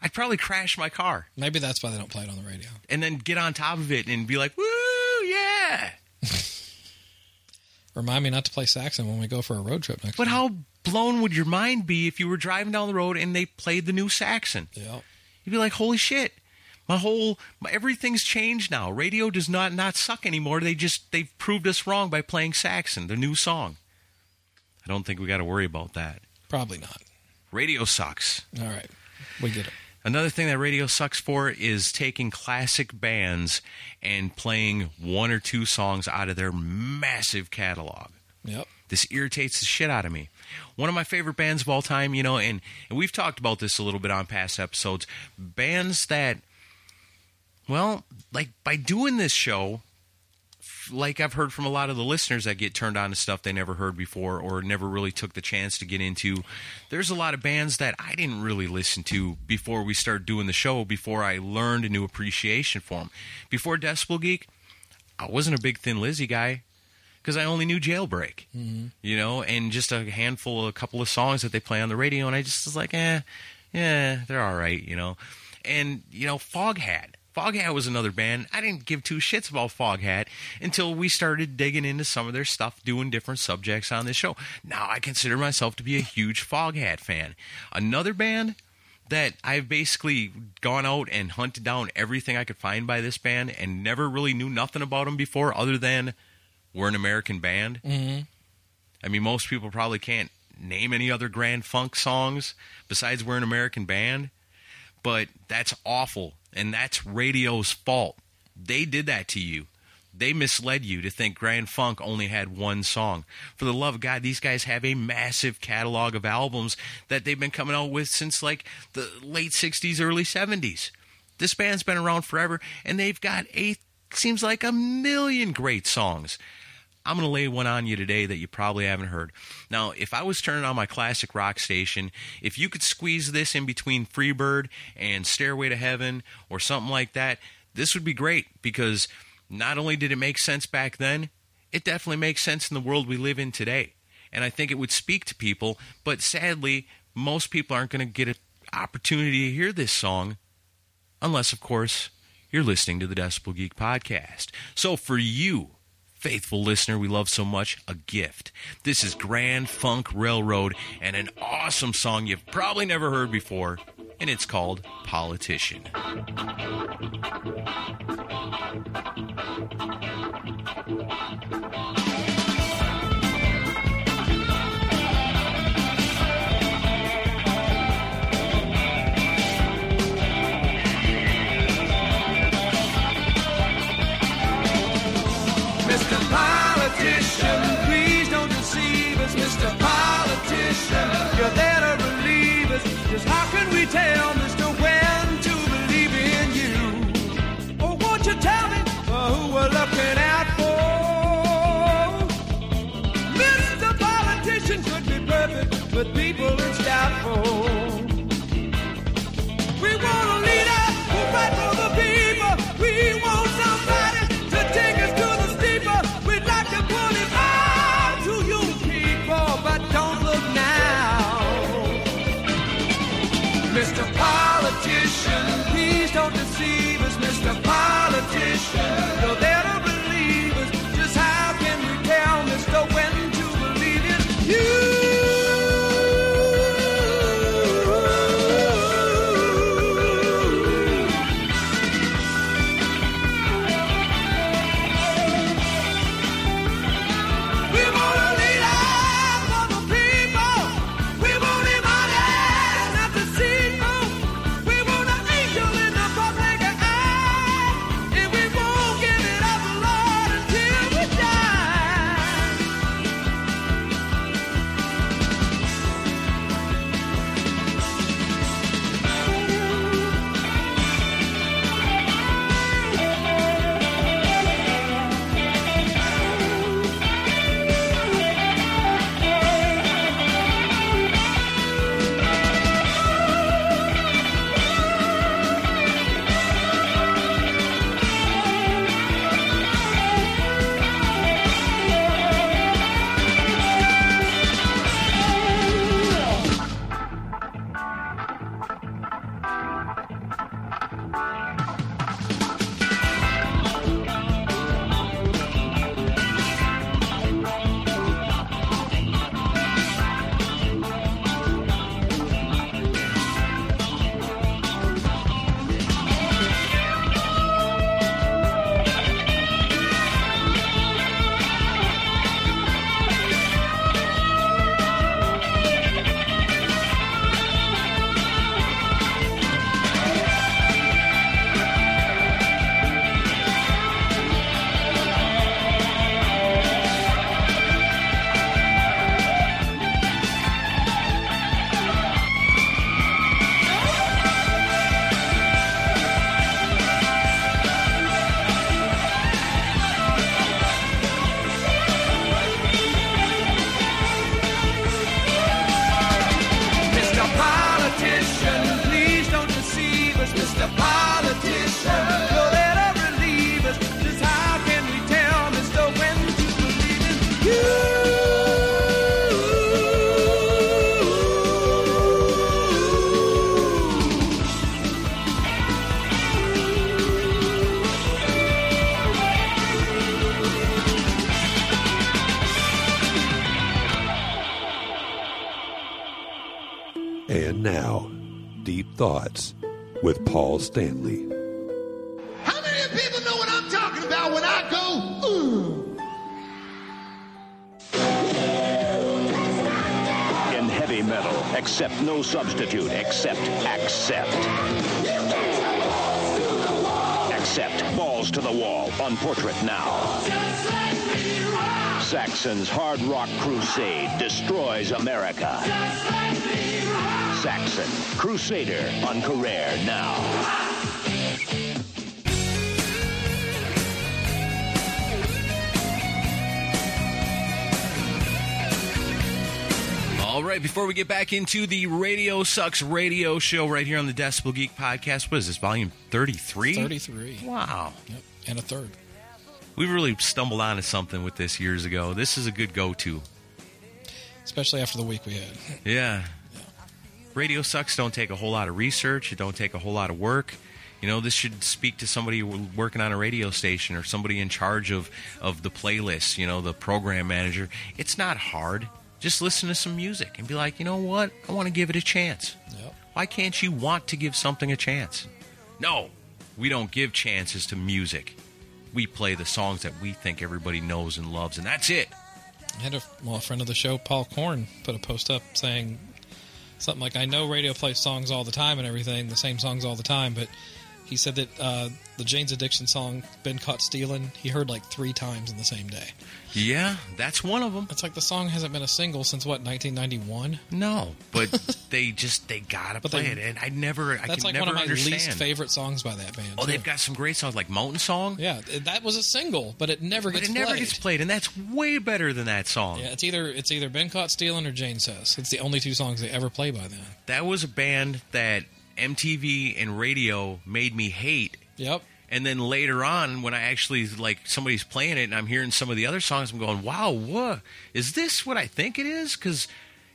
I'd probably crash my car Maybe that's why they don't play it on the radio. and then get on top of it and be like, "Woo, yeah!" Remind me not to play Saxon when we go for a road trip next. But time. how blown would your mind be if you were driving down the road and they played the new Saxon? Yeah. You'd be like, "Holy shit!" My whole my, everything's changed now. Radio does not not suck anymore. They just they've proved us wrong by playing Saxon, the new song. I don't think we got to worry about that. Probably not. Radio sucks. All right. We get it. Another thing that radio sucks for is taking classic bands and playing one or two songs out of their massive catalog. Yep. This irritates the shit out of me. One of my favorite bands of all time, you know, and, and we've talked about this a little bit on past episodes. Bands that, well, like by doing this show, like I've heard from a lot of the listeners that get turned on to stuff they never heard before or never really took the chance to get into. There's a lot of bands that I didn't really listen to before we started doing the show, before I learned a new appreciation for them. Before Decibel Geek, I wasn't a big Thin Lizzy guy because I only knew Jailbreak, you know, and just a handful, of a couple of songs that they play on the radio, and I just was like, eh, yeah, they're all right, you know. And you know, Foghat. Foghat was another band. I didn't give two shits about Foghat until we started digging into some of their stuff, doing different subjects on this show. Now I consider myself to be a huge Foghat fan. Another band that I've basically gone out and hunted down everything I could find by this band and never really knew nothing about them before other than we're an American band. Mm-hmm. I mean, most people probably can't name any other Grand Funk songs besides we're an American band, but that's awful. And that's radio's fault. They did that to you. They misled you to think Grand Funk only had one song. For the love of God, these guys have a massive catalog of albums that they've been coming out with since like the late 60s, early 70s. This band's been around forever, and they've got a seems like a million great songs. I'm going to lay one on you today that you probably haven't heard. Now, if I was turning on my classic rock station, if you could squeeze this in between Freebird and Stairway to Heaven or something like that, this would be great because not only did it make sense back then, it definitely makes sense in the world we live in today. And I think it would speak to people, but sadly, most people aren't going to get an opportunity to hear this song unless, of course, you're listening to the Decibel Geek podcast. So for you, faithful listener we love so much, a gift. This is Grand Funk Railroad and an awesome song you've probably never heard before, and it's called Politician. politician. Accept no substitute except accept. Accept balls to the wall on portrait now. Saxon's hard rock crusade destroys America. Saxon, Crusader on Carrere now. All right, before we get back into the Radio Sucks radio show right here on the Decibel Geek podcast, what is this, volume 33? 33. Wow. Yep. And a third. We really stumbled onto something with this years ago. This is a good go to. Especially after the week we had. Yeah. Radio Sucks don't take a whole lot of research, it don't take a whole lot of work. You know, this should speak to somebody working on a radio station or somebody in charge of, of the playlist, you know, the program manager. It's not hard. Just listen to some music and be like, you know what? I want to give it a chance. Yep. Why can't you want to give something a chance? No, we don't give chances to music. We play the songs that we think everybody knows and loves, and that's it. I had a, well, a friend of the show, Paul Korn, put a post up saying something like, I know radio plays songs all the time and everything, the same songs all the time, but he said that uh, the Jane's Addiction song, Been Caught Stealing, he heard like three times in the same day. Yeah, that's one of them. It's like the song hasn't been a single since what, 1991? No, but they just they gotta play they- it, and I never, I That's like never one of my understand. least favorite songs by that band. Oh, too. they've got some great songs like Mountain Song, Yeah, that was a single, but it never gets played. but gets it never played. gets played, and that's way better than that song. Yeah, it's either it's either Been Caught Stealing or Jane Says. It's the only two songs they ever play by them. That was a band that MTV and radio made me hate. Yep. And then later on, when I actually like somebody's playing it and I'm hearing some of the other songs, I'm going, "Wow, what is this? What I think it is?" Because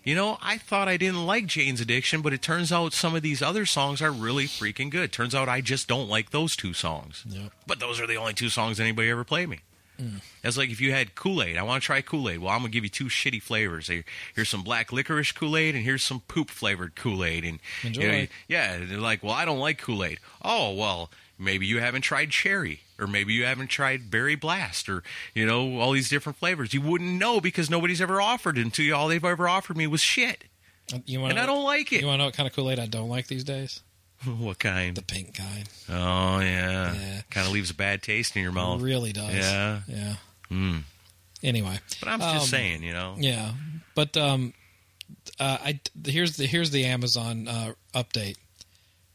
you know, I thought I didn't like Jane's Addiction, but it turns out some of these other songs are really freaking good. Turns out I just don't like those two songs. Yep. But those are the only two songs anybody ever played me. Mm. That's like if you had Kool Aid. I want to try Kool Aid. Well, I'm gonna give you two shitty flavors. Here- Here's some black licorice Kool Aid, and here's some poop flavored Kool Aid. And you know, yeah, they're like, well, I don't like Kool Aid. Oh, well, maybe you haven't tried cherry, or maybe you haven't tried berry blast, or you know, all these different flavors. You wouldn't know because nobody's ever offered it to you, all they've ever offered me was shit. Uh, you want And I don't like it. You want to know what kind of Kool Aid I don't like these days? what kind? The pink kind. Oh yeah, Yeah. kind of leaves a bad taste in your mouth. really does. Yeah. Yeah. Mm. Anyway. But I'm just Um, saying, you know. Yeah, but um, uh, I here's the here's the Amazon uh, update.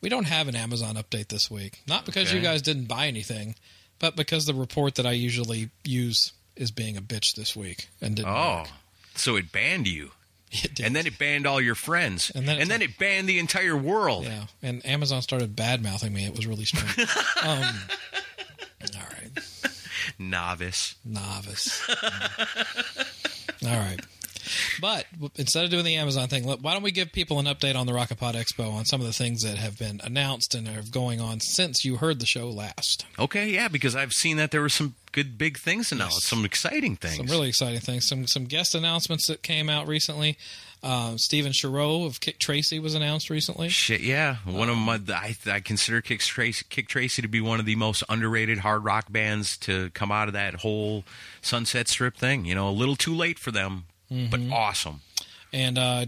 We don't have an Amazon update this week, not because you guys didn't buy anything, but because the report that I usually use is being a bitch this week and didn't. Oh, work. so it banned you, It. And then it banned all your friends, And then it's it banned the entire world. yeah, and Amazon started bad mouthing me. It was really strange. um, all right, Novice. novice. all right. But instead of doing the Amazon thing, why don't we give people an update on the Rock and Pod Expo on some of the things that have been announced and are going on since you heard the show last? Okay, yeah, because I've seen that there were some good big things announced, some exciting things. Some really exciting things. Some some guest announcements that came out recently. Um, Stephen Shareaux of Kik Tracee was announced recently. Shit, yeah. One of my, I, I consider Kik Tracee, Kik Tracee to be one of the most underrated hard rock bands to come out of that whole Sunset Strip thing. You know, a little too late for them, but awesome. And uh,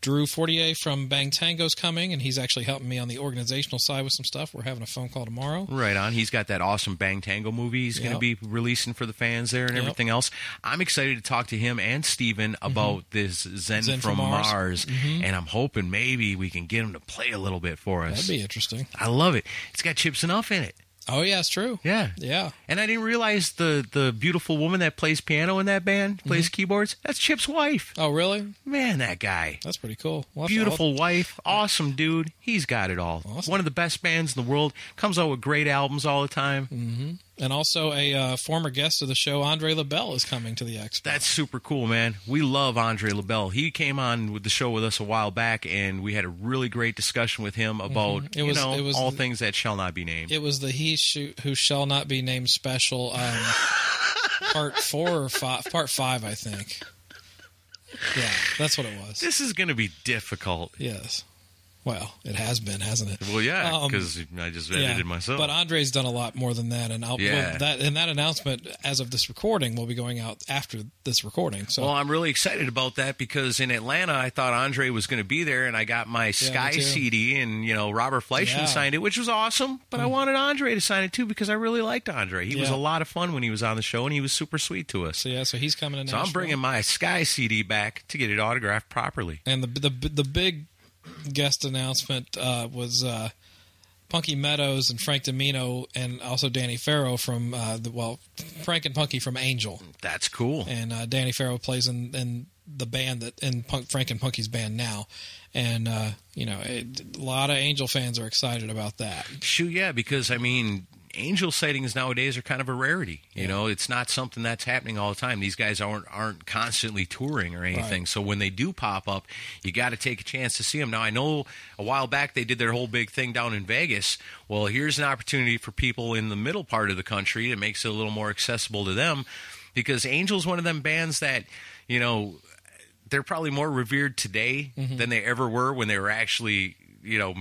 Drew Fortier from Bang Tango's coming, and he's actually helping me on the organizational side with some stuff. We're having a phone call tomorrow. Right on. He's got that awesome Bang Tango movie he's going to be releasing for the fans there and Yep. everything else. I'm excited to talk to him and Steven mm-hmm. about this Zen, Zen from, from Mars, Mars. Mm-hmm. and I'm hoping maybe we can get him to play a little bit for us. That'd be interesting. I love it. It's got Chip Z'Nuff in it. Oh yeah, it's true. Yeah. Yeah. And I didn't realize the the beautiful woman that plays piano in that band, plays keyboards. That's Chip's wife. Oh really? Man, that guy. That's pretty cool. We'll Beautiful wife, awesome dude. He's got it all. Awesome. One of the best bands in the world. Comes out with great albums all the time. Mm. And also a uh, former guest of the show, Andre LaBelle, is coming to the expo. That's super cool, man. We love Andre LaBelle. He came on with the show with us a while back, and we had a really great discussion with him about Mm-hmm. It was- you know it was all the- things that shall not be named. It was the He Sh- Who Shall Not Be Named special, um, part four or five, part five, I think. Yeah, that's what it was. this is going to be difficult. Yes. Well, it has been, hasn't it? Well, yeah, Um, because I just edited myself. But Andre's done a lot more than that, and I'll, Yeah. well, that and that announcement, as of this recording, will be going out after this recording. So Well, I'm really excited about that because in Atlanta, I thought Andre was going to be there, and I got my Sky. CD, and you know Robert Fleischman Yeah. signed it, which was awesome. But I wanted Andre to sign it too because I really liked Andre. He was a lot of fun when he was on the show, and he was super sweet to us. so yeah, so he's coming to So I'm bringing my Sky CD back to get it autographed properly. And the the the big guest announcement uh, was uh, Punky Meadows and Frank DiMino, and also Danny Farrow from uh, the well, Frank and Punky from Angel, That's cool. and uh, Danny Farrow plays in, in the band that in Punk, Frank and Punky's band now, and uh, you know it, a lot of Angel fans are excited about that. Shoot, yeah, because I mean, angel sightings nowadays are kind of a rarity. You know, it's not something that's happening all the time. These guys aren't aren't constantly touring or anything. Right. So when they do pop up, you got to take a chance to see them. Now, I know a while back they did their whole big thing down in Vegas. Well, here's an opportunity for people in the middle part of the country. It makes it a little more accessible to them because Angel's one of them bands that you know they're probably more revered today Mm-hmm. than they ever were when they were actually, you know,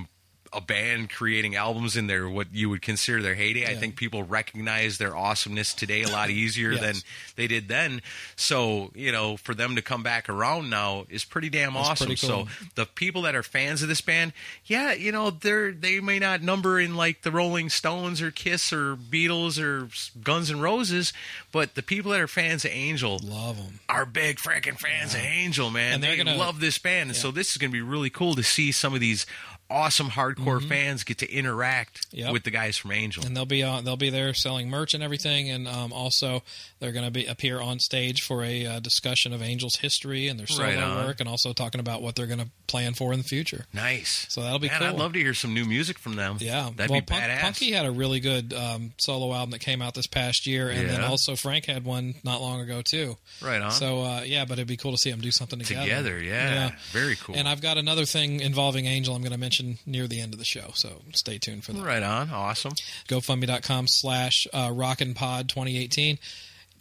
a band creating albums in their what you would consider their heyday. I think people recognize their awesomeness today a lot easier Yes. than they did then. So, you know, for them to come back around now is pretty damn That's awesome. pretty cool. So the people that are fans of this band, yeah, you know, they're they may not number in like the Rolling Stones or Kiss or Beatles or Guns N' Roses, but the people that are fans of Angel Love them. are big freaking fans of Angel, man. And they're they gonna- love this band, and so this is going to be really cool to see some of these awesome hardcore fans get to interact Mm-hmm. Yep. with the guys from Angel. and they'll be on they'll be there selling merch and everything and um, also they're going to be appear on stage for a uh, discussion of angels history and their solo Right work and also talking about what they're going to plan for in the future nice. So that'll be man, cool. I'd love to hear some new music from them. yeah that'd well be Punk- badass. punky had a really good um, solo album that came out this past year and then also frank had one not long ago too Right on. so uh, yeah but it'd be cool to see them do something together Together, yeah. Very cool. and i've got another thing involving angel i'm going to mention near the end of the show so stay tuned for that right on. Awesome. gofundme.com slash uh, rockinpod 2018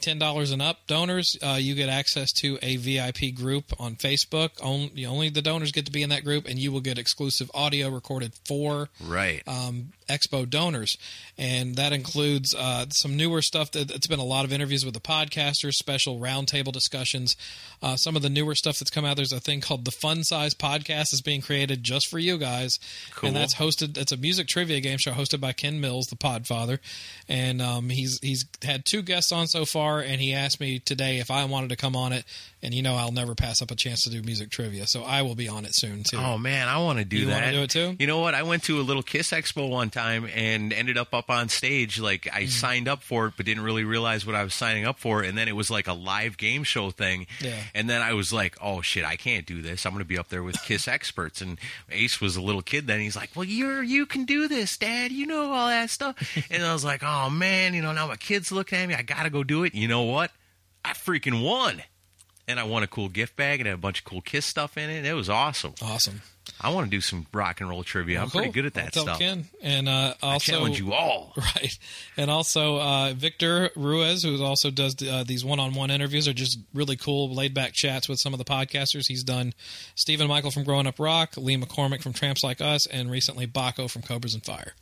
$10 and up donors uh, you get access to a vip group on facebook only, only the donors get to be in that group and you will get exclusive audio recorded for Right. um, expo donors and that includes uh, some newer stuff that it's been a lot of interviews with the podcasters special roundtable discussions uh, some of the newer stuff that's come out there's a thing called the fun size podcast is being created just for you guys Cool. and that's hosted it's a music trivia game show hosted by ken mills the podfather and um, he's he's had two guests on so far and he asked me today if i wanted to come on it and you know i'll never pass up a chance to do music trivia so i will be on it soon too Oh man, I want to do You that. do it too? You know what? I went to a little Kiss Expo one time and ended up up on stage. Like I Mm. signed up for it, but didn't really realize what I was signing up for. And then it was like a live game show thing. Yeah. And then I was like, oh shit, I can't do this. I'm going to be up there with Kiss experts. And Ace was a little kid then. He's like, well, you're you can do this, Dad. You know all that stuff. and I was like, oh man, you know now my kids looking at me. I got to go do it. You know what? I freaking won. And I won a cool gift bag and had a bunch of cool Kiss stuff in it. It was awesome. awesome I want to do some rock and roll trivia. I'm Well, pretty good at that I'll stuff. Ken. And uh, I also, challenge you all. right? And also, uh, Victor Ruiz, who also does uh, these one-on-one interviews, are just really cool, laid-back chats with some of the podcasters. He's done Stephen Michael from Growing Up Rock, Lee McCormick from Tramps Like Us, and recently Baco from Cobras and Fire.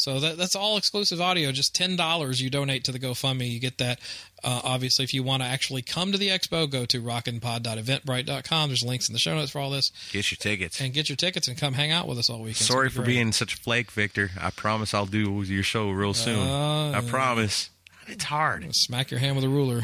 So that, that's all exclusive audio. Just ten dollars you donate to the GoFundMe, you get that. Uh, obviously, if you want to actually come to the expo, go to rockinpod.eventbrite.com. There's links in the show notes for all this, Get your tickets. and get your tickets and come hang out with us all weekend. Sorry for great. being such a flake, Victor. I promise I'll do your show real soon. Uh, I promise. It's hard. Smack your hand with a ruler.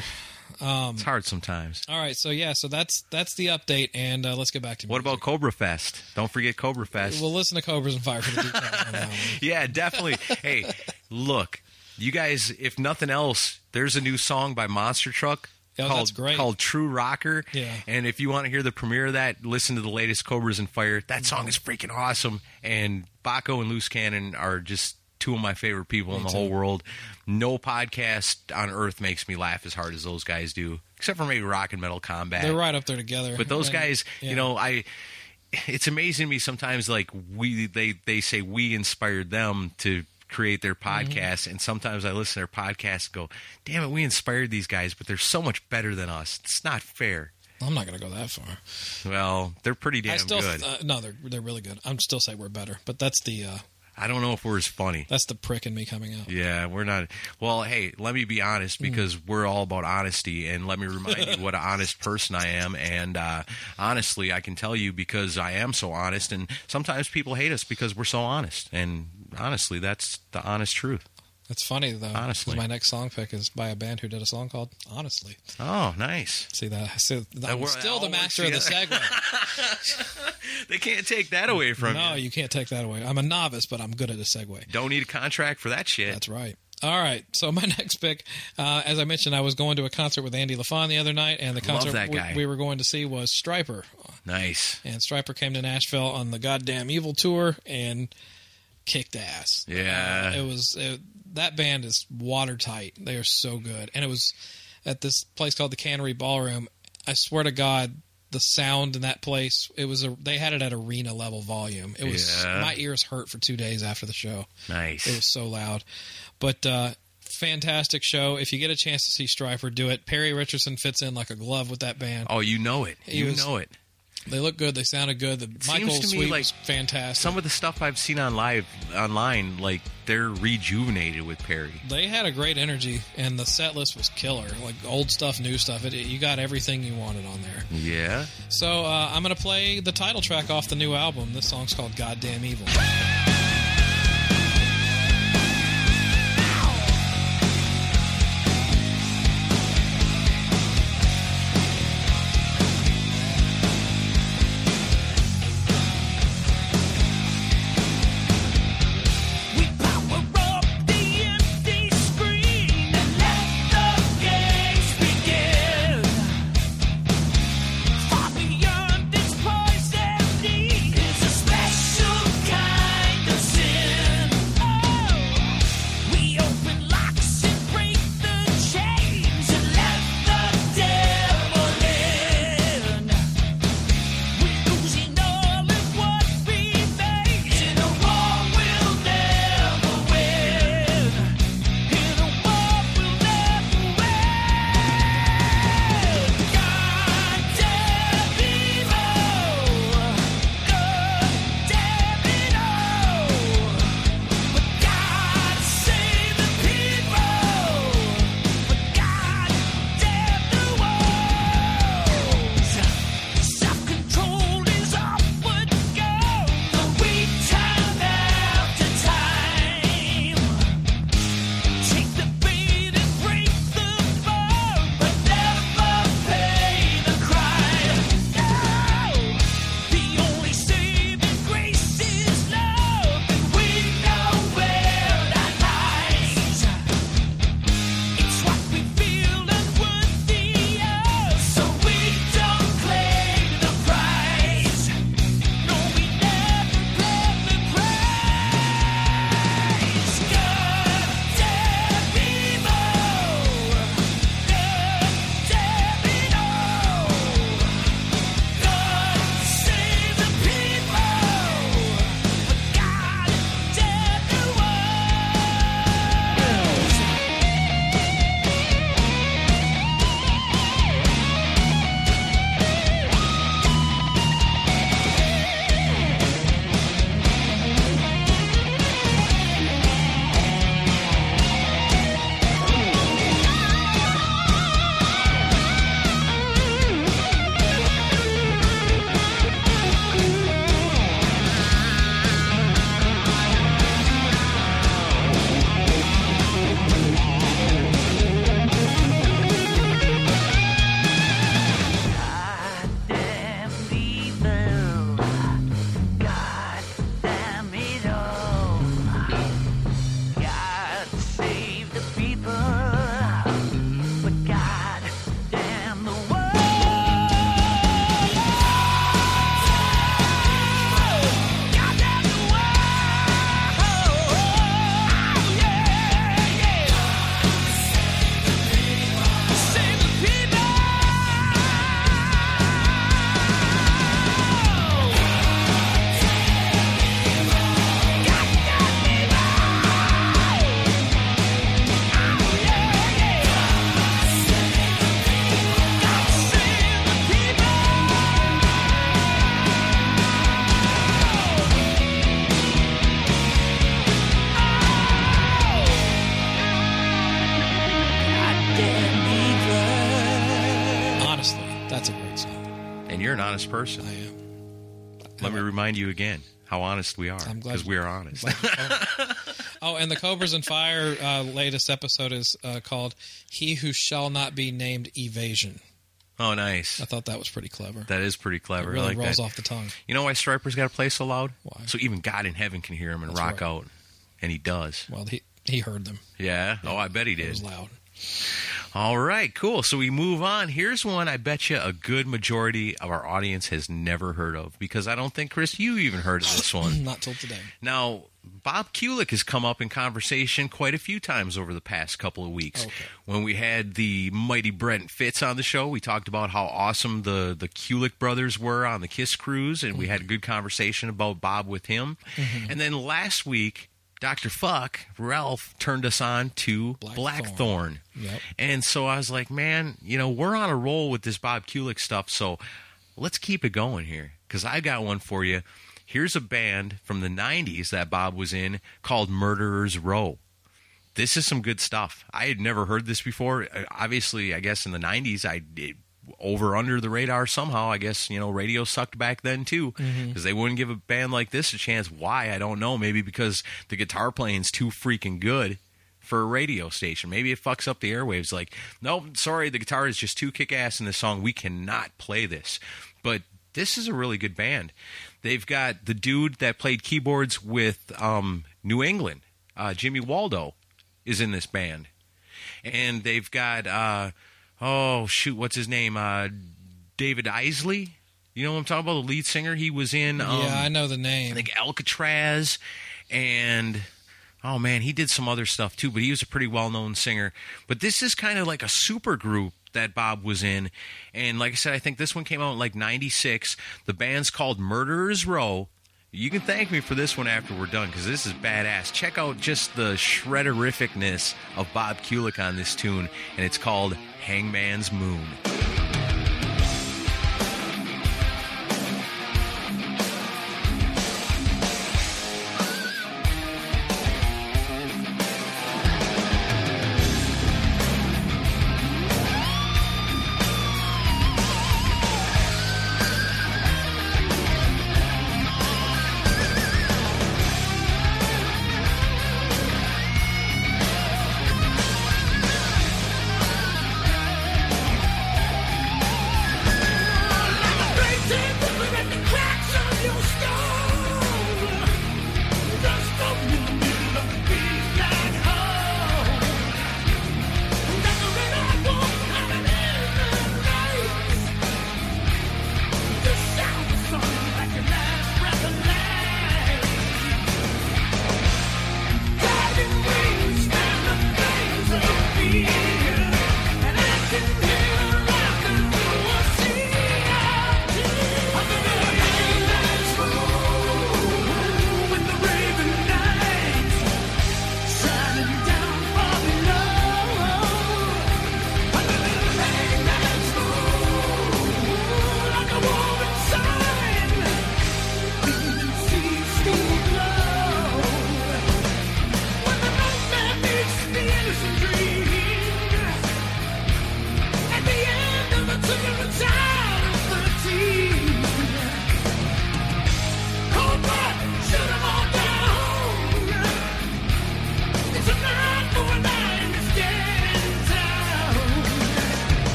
It's hard sometimes. All right, so yeah, so that's that's the update, and uh, let's get back to What about Cobra Fest? Don't forget Cobra Fest. We'll listen to Cobras and Fire for the details on that one. yeah, definitely. hey, look, you guys, if nothing else, there's a new song by Monster Truck. Yeah, called. Called True Rocker. Yeah. And if you want to hear the premiere of that, listen to the latest Cobras and Fire. That song is freaking awesome. And Baco and Loose Cannon are just two of my favorite people in the whole world. No podcast on earth makes me laugh as hard as those guys do, except for maybe Rock and Metal Combat. They're right up there together. But those guys, yeah. you know, I it's amazing to me sometimes like we they they say we inspired them to create their Mm-hmm. podcast and sometimes I listen to their podcast and go, "Damn it, we inspired these guys, but they're so much better than us. It's not fair." I'm not going to go that far. Well, they're pretty damn I still good. Uh, no, they're they're really good. I'm still say we're better, but that's the uh, I don't know if we're as funny. that's the prick in me coming out. Yeah, we're not. Well, hey, let me be honest Mm. because we're all about honesty, and let me remind you what an honest person I am. And uh, honestly, I can tell you because I am so honest, and sometimes people hate us because we're so honest. And honestly, that's the honest truth. It's funny though. Honestly. my next song pick is by a band who did a song called "Honestly." Oh, nice. See that? See, I'm still the master of the segue. They can't take that away from no, you. No, you can't take that away. I'm a novice, but I'm good at a segue. Don't need a contract for that shit. That's right. All right. So my next pick, uh, as I mentioned, I was going to a concert with Andy LaFon the other night, and the concert that we- We, were going to see was Stryper, Nice. and Stryper came to Nashville on the goddamn Evil tour and kicked ass. Yeah. Uh, it was it, that band is watertight. They are so good, and it was at this place called the Cannery Ballroom. I swear to God. The sound in that place, it was a. They had it at arena level volume. It was Yeah. my ears hurt for two days after the show. Nice. It was so loud. But uh, fantastic show. If you get a chance to see Stryper, do it. Perry Richardson fits in like a glove with that band. oh, you know it. He You was- know it. They look good. They sounded good. The Michael seems to me Sweet like was fantastic. Some of the stuff I've seen on live online, like they're rejuvenated with Perry. they had a great energy, and the set list was killer. Like old stuff, new stuff. It, it- you got everything you wanted on there. Yeah. So uh, I'm going to play the title track off the new album. This song's called "Goddamn Evil." Remind you again how honest we are because we are honest. Oh, and the Cobras and Fire uh, latest episode is uh, called "He Who Shall Not Be Named Evasion." oh, nice. I thought that was pretty clever. That is pretty it clever. really I like rolls that. off the tongue. You know why Stryper's got to play so loud? Why? So even God in heaven can hear him and That's rock right. out, and he does. Well, he he heard them. Yeah. Oh, I bet he It did. was loud. All right, cool. So we move on. Here's one I bet you a good majority of our audience has never heard of because I don't think, Chris, you even heard of this one. Not till today. Now, Bob Kulick has come up in conversation quite a few times over the past couple of weeks. Okay. When we had the mighty Brent Fitz on the show, we talked about how awesome the, the Kulick brothers were on the Kiss cruise, and we mm-hmm. had a good conversation about Bob with him. Mm-hmm. And then last week, Dr. Fuck, Ralph, turned us on to Blackthorne. Blackthorne. Yep. And so I was like, man, you know, we're on a roll with this Bob Kulick stuff, so let's keep it going here because I got one for you. Here's a band from the 90s that Bob was in called Murderers Row. This is some good stuff. I had never heard this before. Uh, Obviously, I guess in the 90s, I it, over under the radar somehow. I guess, you know, radio sucked back then too because they wouldn't give a band like this a chance. Why? I don't know. Maybe because the guitar playing's too freaking good for a radio station. Maybe it fucks up the airwaves. Like, no, sorry, the guitar is just too kick ass in this song. We cannot play this. But this is a really good band. They've got the dude that played keyboards with um, New England, uh, Jimmy Waldo, is in this band. And they've got, uh, oh, shoot, what's his name? Uh, David Eisley. You know what I'm talking about? The lead singer. He was in. Um, yeah, I know the name. I think Alcatrazz and oh man, he did some other stuff too, but he was a pretty well-known singer. But this is kind of like a super group that Bob was in. And like I said, I think this one came out in like 96. The band's called Murderers Row. You can thank me for this one after we're done because this is badass. Check out just the shredderificness of Bob Kulick on this tune, and it's called Hangman's Moon.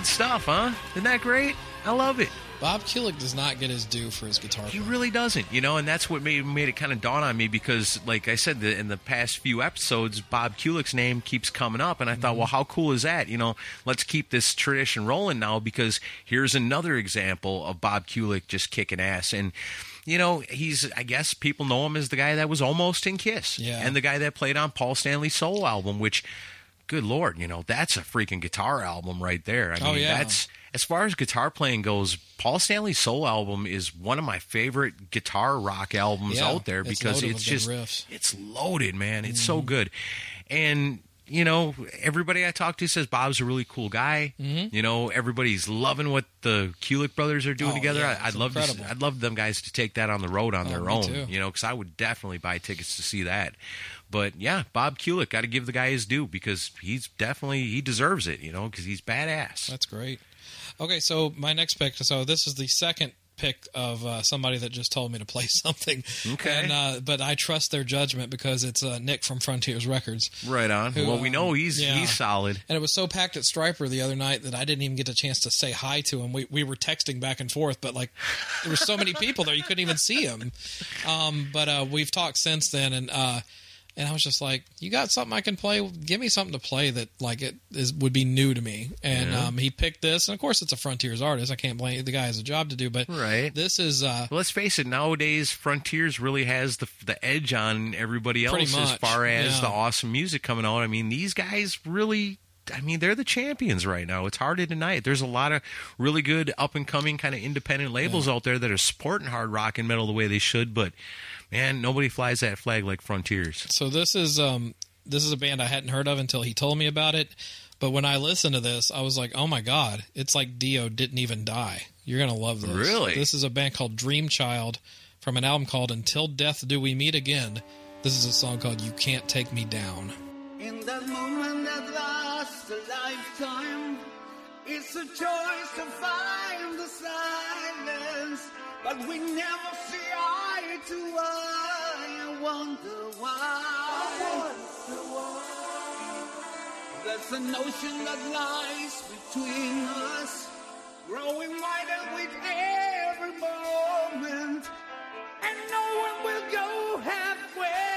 Good stuff, huh? Isn't that great? I love it. Bob Kulick does not get his due for his guitar. He playing. really doesn't, you know, and that's what made made it kind of dawn on me because, like I said, the, in the past few episodes, Bob Kulick's name keeps coming up, and I thought, mm-hmm. well, how cool is that? You know, let's keep this tradition rolling now because here's another example of Bob Kulick just kicking ass and. You know, he's, I guess people know him as the guy that was almost in Kiss. Yeah. And the guy that played on Paul Stanley's Soul album, which, good Lord, you know, that's a freaking guitar album right there. I Oh, mean, yeah. that's, as far as guitar playing goes, Paul Stanley's Soul album is one of my favorite guitar rock albums Yeah, out there because loaded it's just riffs. it's loaded, man. It's Mm-hmm. so good. And you know, everybody I talk to says Bob's a really cool guy. You know, everybody's loving what the Kulick brothers are doing Mm-hmm. Oh, together. yeah, I, I'd love to. I'd love them guys to take that on the road on Oh, their own. too. You know, because I would definitely buy tickets to see that. But yeah, Bob Kulick, got to give the guy his due because he's definitely he deserves it. You know, because he's badass. That's great. Okay, so my next pick. So this is the second pick of uh, somebody that just told me to play something. Okay. And, uh, but I trust their judgment because it's uh, Nick from Frontiers Records. Right on. Who, well, we um, know he's yeah. he's solid. And it was so packed at Stryper the other night that I didn't even get a chance to say hi to him. We we were texting back and forth, but like there were so many people there you couldn't even see him. Um, but uh, we've talked since then, and uh, and I was just like, "You got something I can play? Give me something to play that like it is would be new to me." And Yeah. um, he picked this, and of course it's a Frontiers artist. I can't blame the guy has a job to do, but Right. this is uh, Well, let's face it. Nowadays, Frontiers really has the the edge on everybody else as far as yeah. the awesome music coming out. I mean, these guys really. I mean, they're the champions right now. It's hard to deny it. There's a lot of really good up and coming kind of independent labels out there that are supporting hard rock and metal the way they should. But man, nobody flies that flag like Frontiers. So this is um this is a band I hadn't heard of until he told me about it. But when I listened to this, I was like, "Oh my god, it's like Dio didn't even die." You're gonna love this. Really? This is a band called Dream Child from an album called "Until Death Do We Meet Again." This is a song called "You Can't Take Me Down." In that moment that lasts a lifetime, it's a choice to find the silence, but we never see eye to eye. I wonder why. There's a notion that lies between us, growing wider with every moment, and no one will go halfway.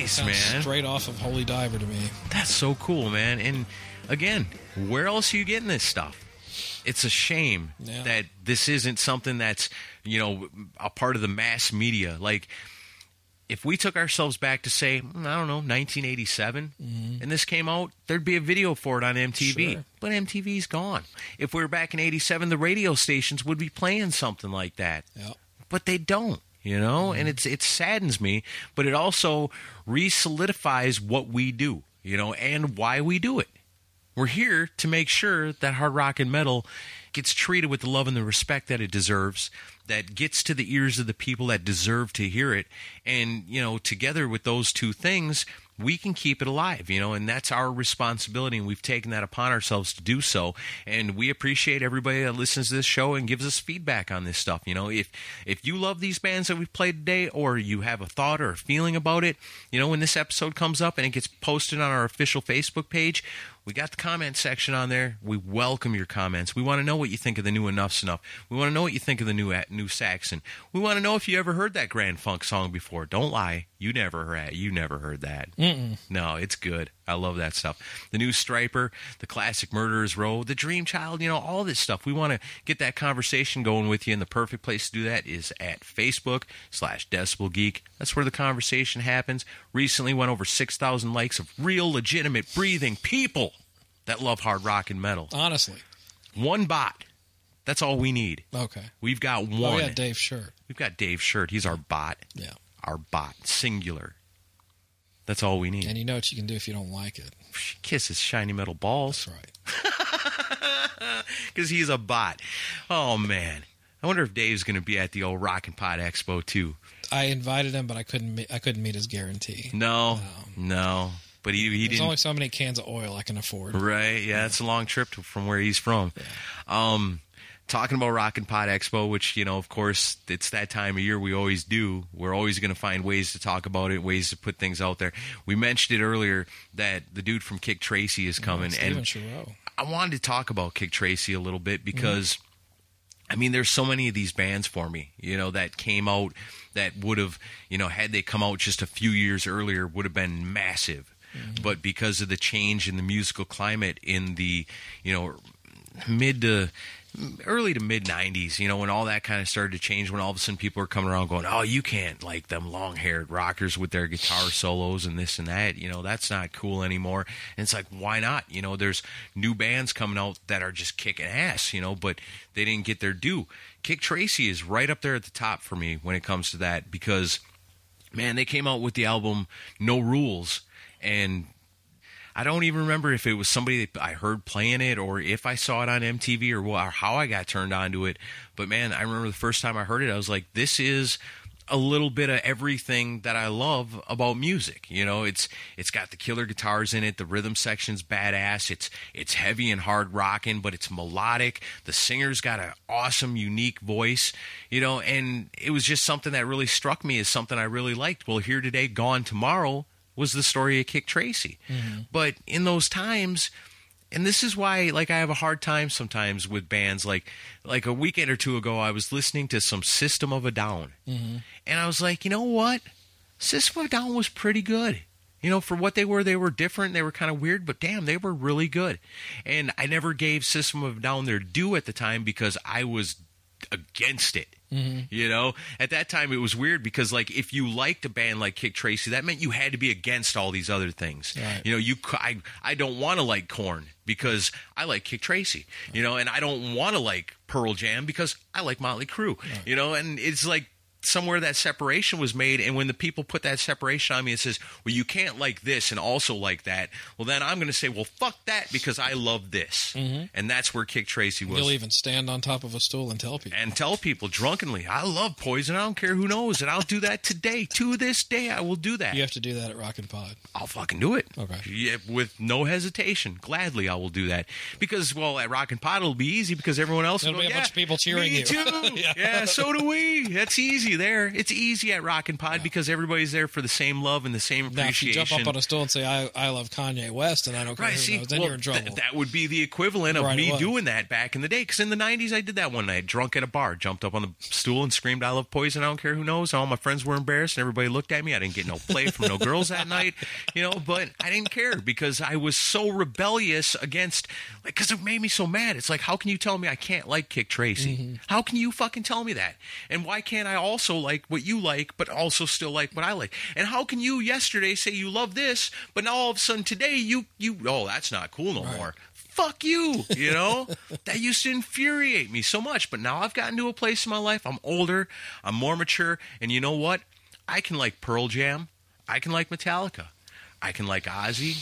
Nice, man. Straight off of Holy Diver to me. That's so cool, man. And again, where else are you getting this stuff? It's a shame Yeah. that this isn't something that's, you know, a part of the mass media. Like, if we took ourselves back to say, I don't know, 1987, and this came out, there'd be a video for it on MTV. Mm-hmm. Sure. But MTV's gone. If we were back in 87, the radio stations would be playing something like that Yep. but they don't you know and it's it saddens me but it also re-solidifies what we do you know and why we do it. We're here to make sure that hard rock and metal gets treated with the love and the respect that it deserves that gets to the ears of the people that deserve to hear it. And you know together with those two things we can keep it alive you know and that's our responsibility and we've taken that upon ourselves to do so. And we appreciate everybody that listens to this show and gives us feedback on this stuff you know. If if you love these bands that we've played today or you have a thought or a feeling about it you know when this episode comes up and it gets posted on our official facebook page we got the comment section on there. We welcome your comments. We want to know what you think of the new Enuff Z'Nuff. We want to know what you think of the new new Saxon. We want to know if you ever heard that Grand Funk song before. Don't lie, you never heard. You never heard that. Mm-mm. No, it's good. I love that stuff. The new Stryper, the classic Murderers Row, the Dream Child. You know all this stuff. We want to get that conversation going with you, and the perfect place to do that is at Facebook slash Decibel Geek. That's where the conversation happens. Recently went over six thousand likes of real, legitimate, breathing people that love hard rock and metal. Honestly. One bot. That's all we need. Okay. We've got one. Oh, yeah, Dave Shirt. We've got Dave Shirt. He's our bot. Yeah. Our bot. Singular. That's all we need. And you know what you can do if you don't like it. Kiss his shiny metal balls. That's right. Because he's a bot. Oh, man. I wonder if Dave's going to be at the old Rock and Pod Expo, too. I invited him, but I couldn't. meet- I couldn't meet his guarantee. No. No. But he, he There's didn't. only so many cans of oil I can afford. Right. Yeah, it's a long trip to, from where he's from. Um, talking about Rock and Pod Expo, which you know, of course, it's that time of year. We always do. We're always going to find ways to talk about it, ways to put things out there. We mentioned it earlier that the dude from Kik Tracee is coming, and. I wanted to talk about Kik Tracee a little bit mm-hmm. because. I mean, there's so many of these bands for me, you know, that came out that would have, you know, had they come out just a few years earlier, would have been massive. Mm-hmm. But because of the change in the musical climate in the, you know, mid to early to mid 90s, you know, when all that kind of started to change, when all of a sudden people are coming around going, oh, you can't like them long haired rockers with their guitar solos and this and that, you know, that's not cool anymore. And it's like, why not? You know, there's new bands coming out that are just kicking ass, you know, but they didn't get their due. Kik Tracee is right up there at the top for me when it comes to that because, man, they came out with the album No Rules and I don't even remember if it was somebody that I heard playing it or if I saw it on MTV or, wha- or how I got turned on to it. But man, I remember the first time I heard it, I was like, this is a little bit of everything that I love about music. You know, it's it's got the killer guitars in it, the rhythm section's badass. It's it's heavy and hard rocking, but it's melodic. The singer's got an awesome, unique voice. You know, and it was just something that really struck me as something I really liked. Well, here today, gone tomorrow was the story of Kik Tracee. Mm-hmm. But in those times, and this is why like I have a hard time sometimes with bands like like a weekend or two ago I was listening to some System of a Down. Mm-hmm. And I was like, "You know what? System of a Down was pretty good." You know, for what they were, they were different. They were kind of weird, but damn, they were really good. And I never gave System of a Down their due at the time because I was against it. Mm-hmm. You know, at that time it was weird because like if you liked a band like Kik Tracee, that meant you had to be against all these other things. Right. You know, you I I don't want to like Korn because I like Kik Tracee. You know, and I don't want to like Pearl Jam because I like Motley Crue. You know, and it's like somewhere that separation was made and when the people put that separation on me and says well you can't like this and also like that well then i'm going to say well fuck that because i love this mm-hmm. and that's where kik tracee was You'll even stand on top of a stool and tell people. and tell people drunkenly, I love poison. I don't care who knows, and I'll do that today. To this day, I will do that. You have to do that at Rock and Pod. I'll fucking do it. Okay. Yeah, with no hesitation. Gladly, I will do that because, well, at Rock and Pod, it'll be easy because everyone else There'll will be go, a bunch of people cheering me you." too. Yeah. yeah. so do we. That's easy. There. It's easy at Rock and Pod because everybody's there for the same love and the same appreciation. Now, if you jump up on a stool and say I, I love Kanye West and I don't care Right, who see, knows, then well, you're in trouble. th- that would be the equivalent of Right, me doing that back in the day. Because in the '90s, I did that one night, drunk at a bar, jumped up on the stool and screamed, "I love poison! I don't care who knows." All my friends were embarrassed, and everybody looked at me. I didn't get no play from no girls that night, you know. But I didn't care because I was so rebellious against, like, because it made me so mad. It's like, how can you tell me I can't like Kik Tracee? Mm-hmm. How can you fucking tell me that? And why can't I also like what you like, but also still like what I like? And how can you yesterday say you love this, but now all of a sudden today you you oh that's not cool no more. Fuck you, you know? that used to infuriate me so much, but now I've gotten to a place in my life. I'm older, I'm more mature, and you know what? I can like Pearl Jam, I can like Metallica, I can like Ozzy,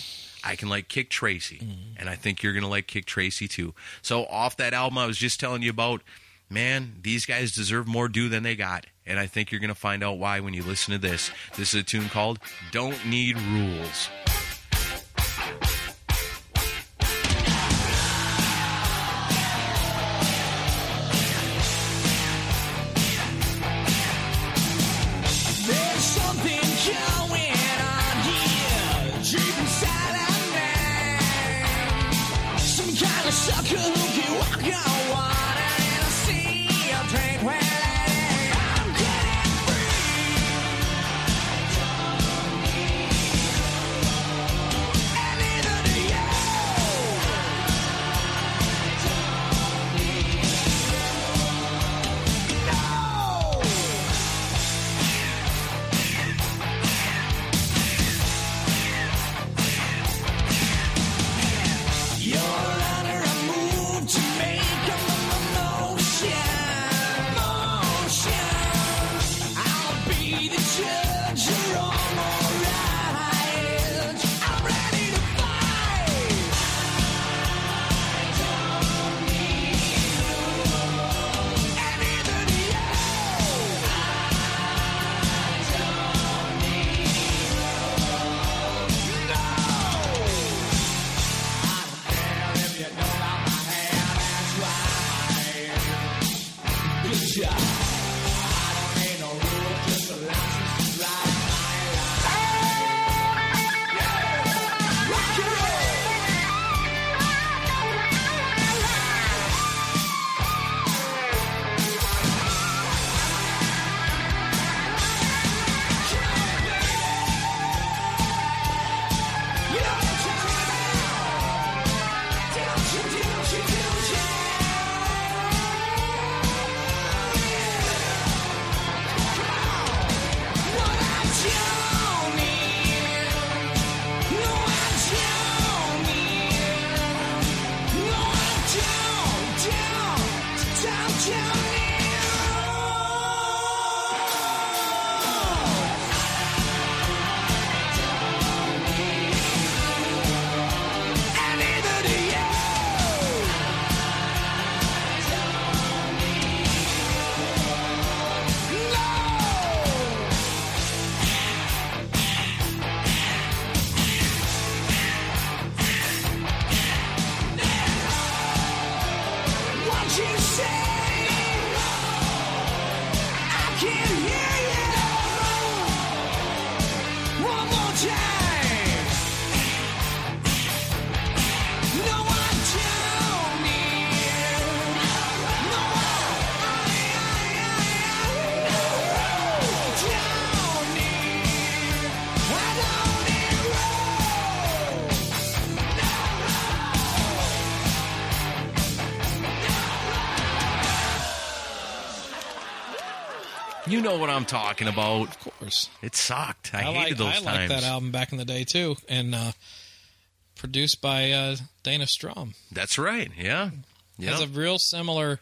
I can like Kik Tracee, mm-hmm. and I think you're gonna like Kik Tracee too. So off that album I was just telling you about, man, these guys deserve more due than they got, and I think you're gonna find out why when you listen to this. This is a tune called "Don't Need Rules." Know what I'm talking about. of course. It sucked. I, I, hated like those I times. liked that album back in the day too, and uh, produced by uh, Dana Strum. That's right. Yeah. Yeah. Has a real similar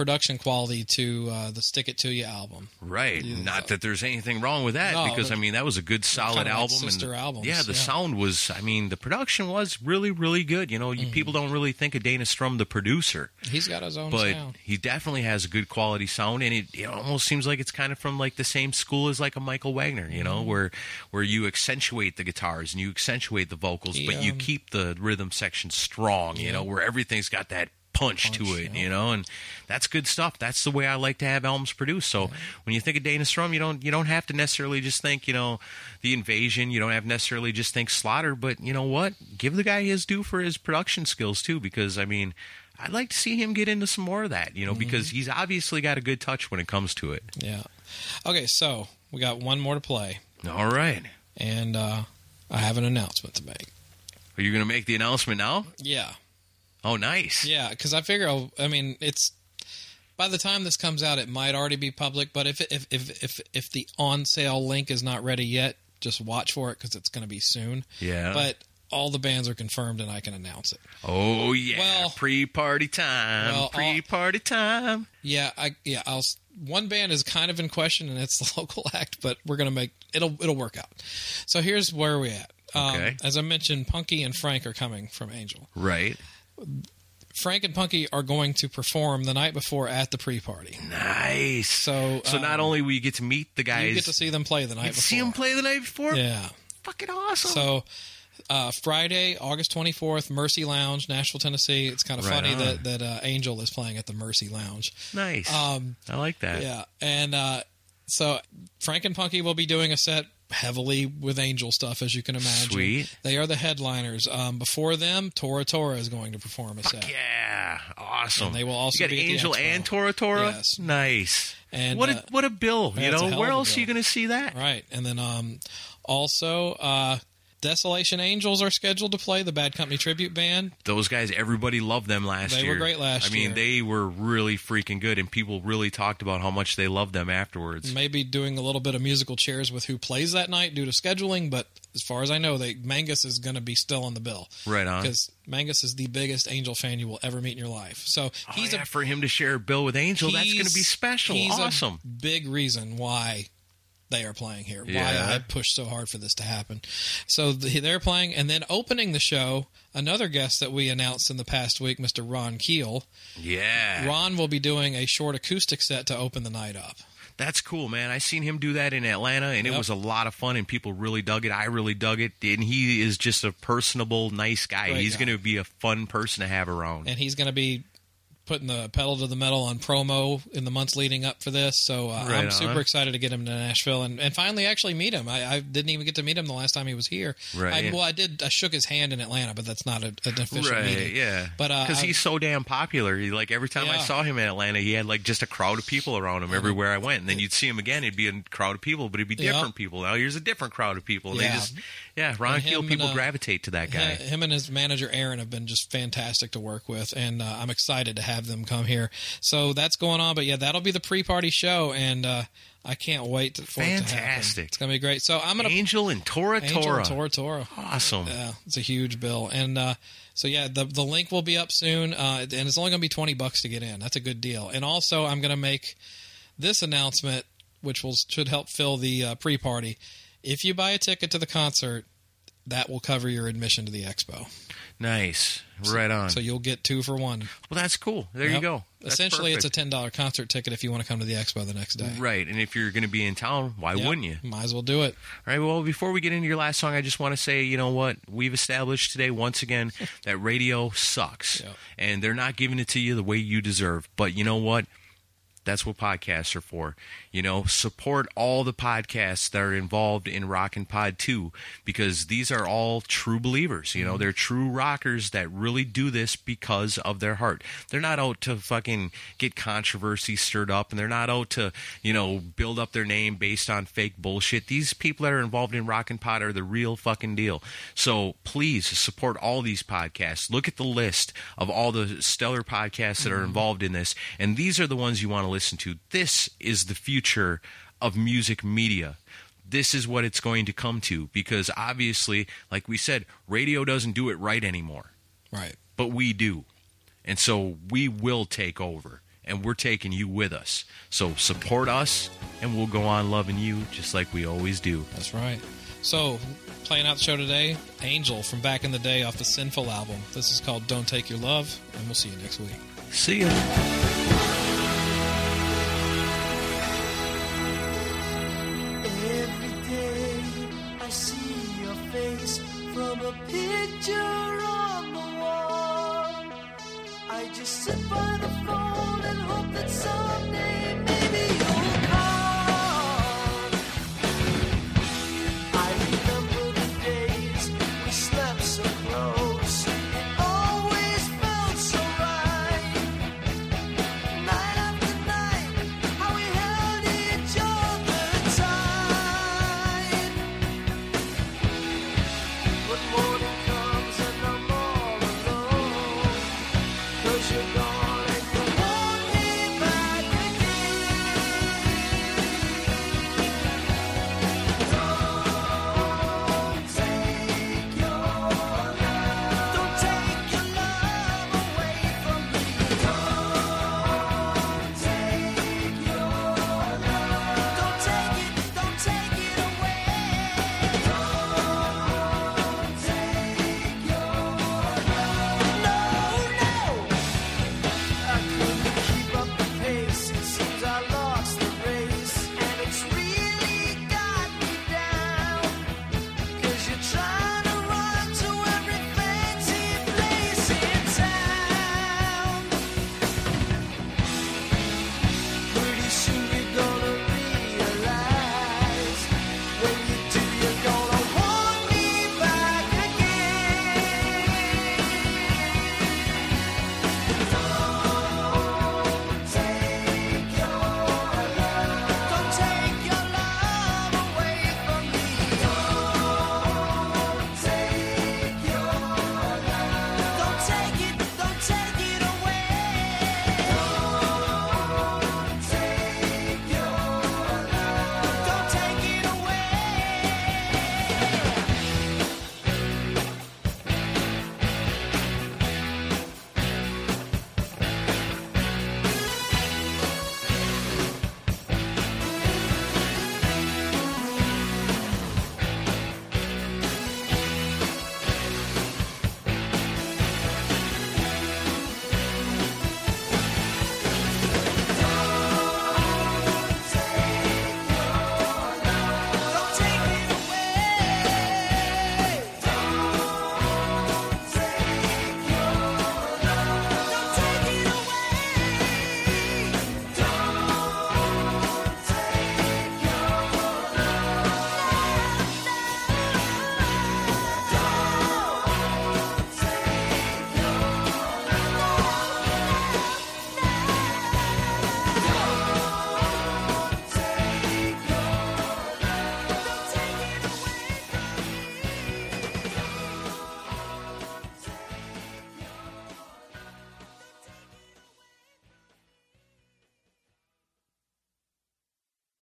production quality to uh, the Stick It To You album. Right. Yeah. Not that there's anything wrong with that No, because I mean that was a good solid kinda like album sister and albums, yeah, the yeah. sound was I mean the production was really really good. You know, Mm-hmm. you, people don't really think of Dana Strum the producer, He's got his own but sound. he definitely has a good quality sound and it, it almost seems like it's kind of from like the same school as like a Michael Wagner, you Mm-hmm. know, where where you accentuate the guitars and you accentuate the vocals He, but you um, keep the rhythm section strong, you know, where everything's got that punch, to it, you know, and that's good stuff. That's the way I like to have albums produced. So when you think of Dana Strum, you don't you don't have to necessarily just think, you know, the invasion. You don't have necessarily just think Slaughter, but you know what? Give the guy his due for his production skills too, because I mean. I'd like to see him get into some more of that, you know, because he's obviously got a good touch when it comes to it. Yeah. Okay, so we got one more to play, All right. and uh, I have an announcement to make. Are you going to make the announcement now? Yeah. Oh, nice. Yeah, because I figure, I'll, I mean, it's by the time this comes out, it might already be public. But if if if if, if the on sale link is not ready yet, just watch for it because it's going to be soon. Yeah. But all the bands are confirmed, and I can announce it. Oh yeah, Well- pre-party time, Well, pre-party time. Yeah, I yeah, I'll. One band is kind of in question, and it's the local act, but we're gonna make it'll it'll work out. So here's where we at. Um, Okay. As I mentioned, Punky and Frank are coming from Angel. Right. Frank and Punky are going to perform the night before at the pre-party. Nice. So, so not um, only will you get to meet the guys, You get to see them play the night before. see them play the night before. Yeah. Fucking awesome. So uh, Friday, August 24th, Mercy Lounge, Nashville, Tennessee. It's kind of Right funny on. that that uh, Angel is playing at the Mercy Lounge. nice. Um, I like that. Yeah, and uh, so Frank and Punky will be doing a set heavily with Angel stuff, as you can imagine. Sweet. They are the headliners. Um, before them, Tora Tora is going to perform a set. Yeah, awesome. And they will also you got be at the Angel and Tora Tora. Yes. Nice. And, what uh, a what a bill. you know where else are you going to see that? Right, and then um, also uh, Desolation Angels are scheduled to play the Bad Company tribute band. Those guys, everybody loved them last They year. They were great last year. I mean, they were really freaking good, and people really talked about how much they loved them afterwards. Maybe doing a little bit of musical chairs with who plays that night due to scheduling, but as far as I know, they Mangus is going to be still on the bill. Right on. because Mangus is the biggest Angel fan you will ever meet in your life. So Oh, he's yeah, a for him to share a bill with Angel, that's going to be special. He's awesome. big reason why they are playing here. Yeah. Why I pushed so hard for this to happen. So the, they're playing, and then opening the show, another guest that we announced in the past week, Mr. Ron Keel. yeah. Ron will be doing a short acoustic set to open the night up. That's cool, man. I seen him do that in Atlanta, and it was a lot of fun, and people really dug it. I really dug it, and he is just a personable, nice guy. Great He's going to be a fun person to have around. and he's going to be putting the pedal to the metal on promo in the months leading up for this. So uh, Right I'm on. super excited to get him to Nashville and, and finally actually meet him. I, I didn't even get to meet him the last time he was here. Right, I. Well, I did. I shook his hand in Atlanta, but that's not a, an official right? meeting. Yeah, But uh, because I- he's so damn popular. He, like every time I saw him in Atlanta, he had like just a crowd of people around him everywhere I went. And then you'd see him again, it'd be a crowd of people, but it'd be Yep. different people. Now here's a different crowd of people. And They just, yeah, Ron Keel people and, uh, gravitate to that guy. Him and his manager Aaron have been just fantastic to work with, and uh, I'm excited to have them come here. So that's going on, but yeah, that'll be the pre-party show, and uh, I can't wait to, for it to. Fantastic. It's gonna be great. So I'm gonna Angel and Tora Angel Tora. and Tora Tora. Awesome. Yeah, it's a huge bill, and uh, so yeah, the the link will be up soon, uh, and it's only going to be twenty bucks to get in. That's a good deal. And also, I'm going to make this announcement, which will should help fill the uh, pre-party. If you buy a ticket to the concert, that will cover your admission to the expo. Nice. Right on. So you'll get two for one. well, that's cool. There you go. That's Essentially, it's a ten dollar concert ticket if you want to come to the expo the next day. Right. And if you're going to be in town, why Yep. wouldn't you? Might as well do it. All right. Well, before we get into your last song, I just want to say, you know what? We've established today once again that radio sucks, Yep. and they're not giving it to you the way you deserve. But you know what? That's what podcasts are for. You know, support all the podcasts that are involved in Rock and Pod 2 because these are all true believers. You know, mm-hmm. they're true rockers that really do this because of their heart. They're not out to fucking get controversy stirred up and they're not out to, you know, build up their name based on fake bullshit. These people that are involved in Rock and Pod are the real fucking deal. So please support all these podcasts. Look at the list of all the stellar podcasts that are mm-hmm. involved in this, and these are the ones you want to listen to. This is the future of music media. This is what it's going to come to because obviously, like we said, radio doesn't do it right anymore, Right. but we do. And so we will take over and we're taking you with us. So support us and we'll go on loving you just like we always do. That's right. So, playing out the show today, Angel from back in the day off the Sinful album. This is called Don't Take Your Love, and we'll see you next week. See ya. See your face from a picture on the wall. I just sit by the phone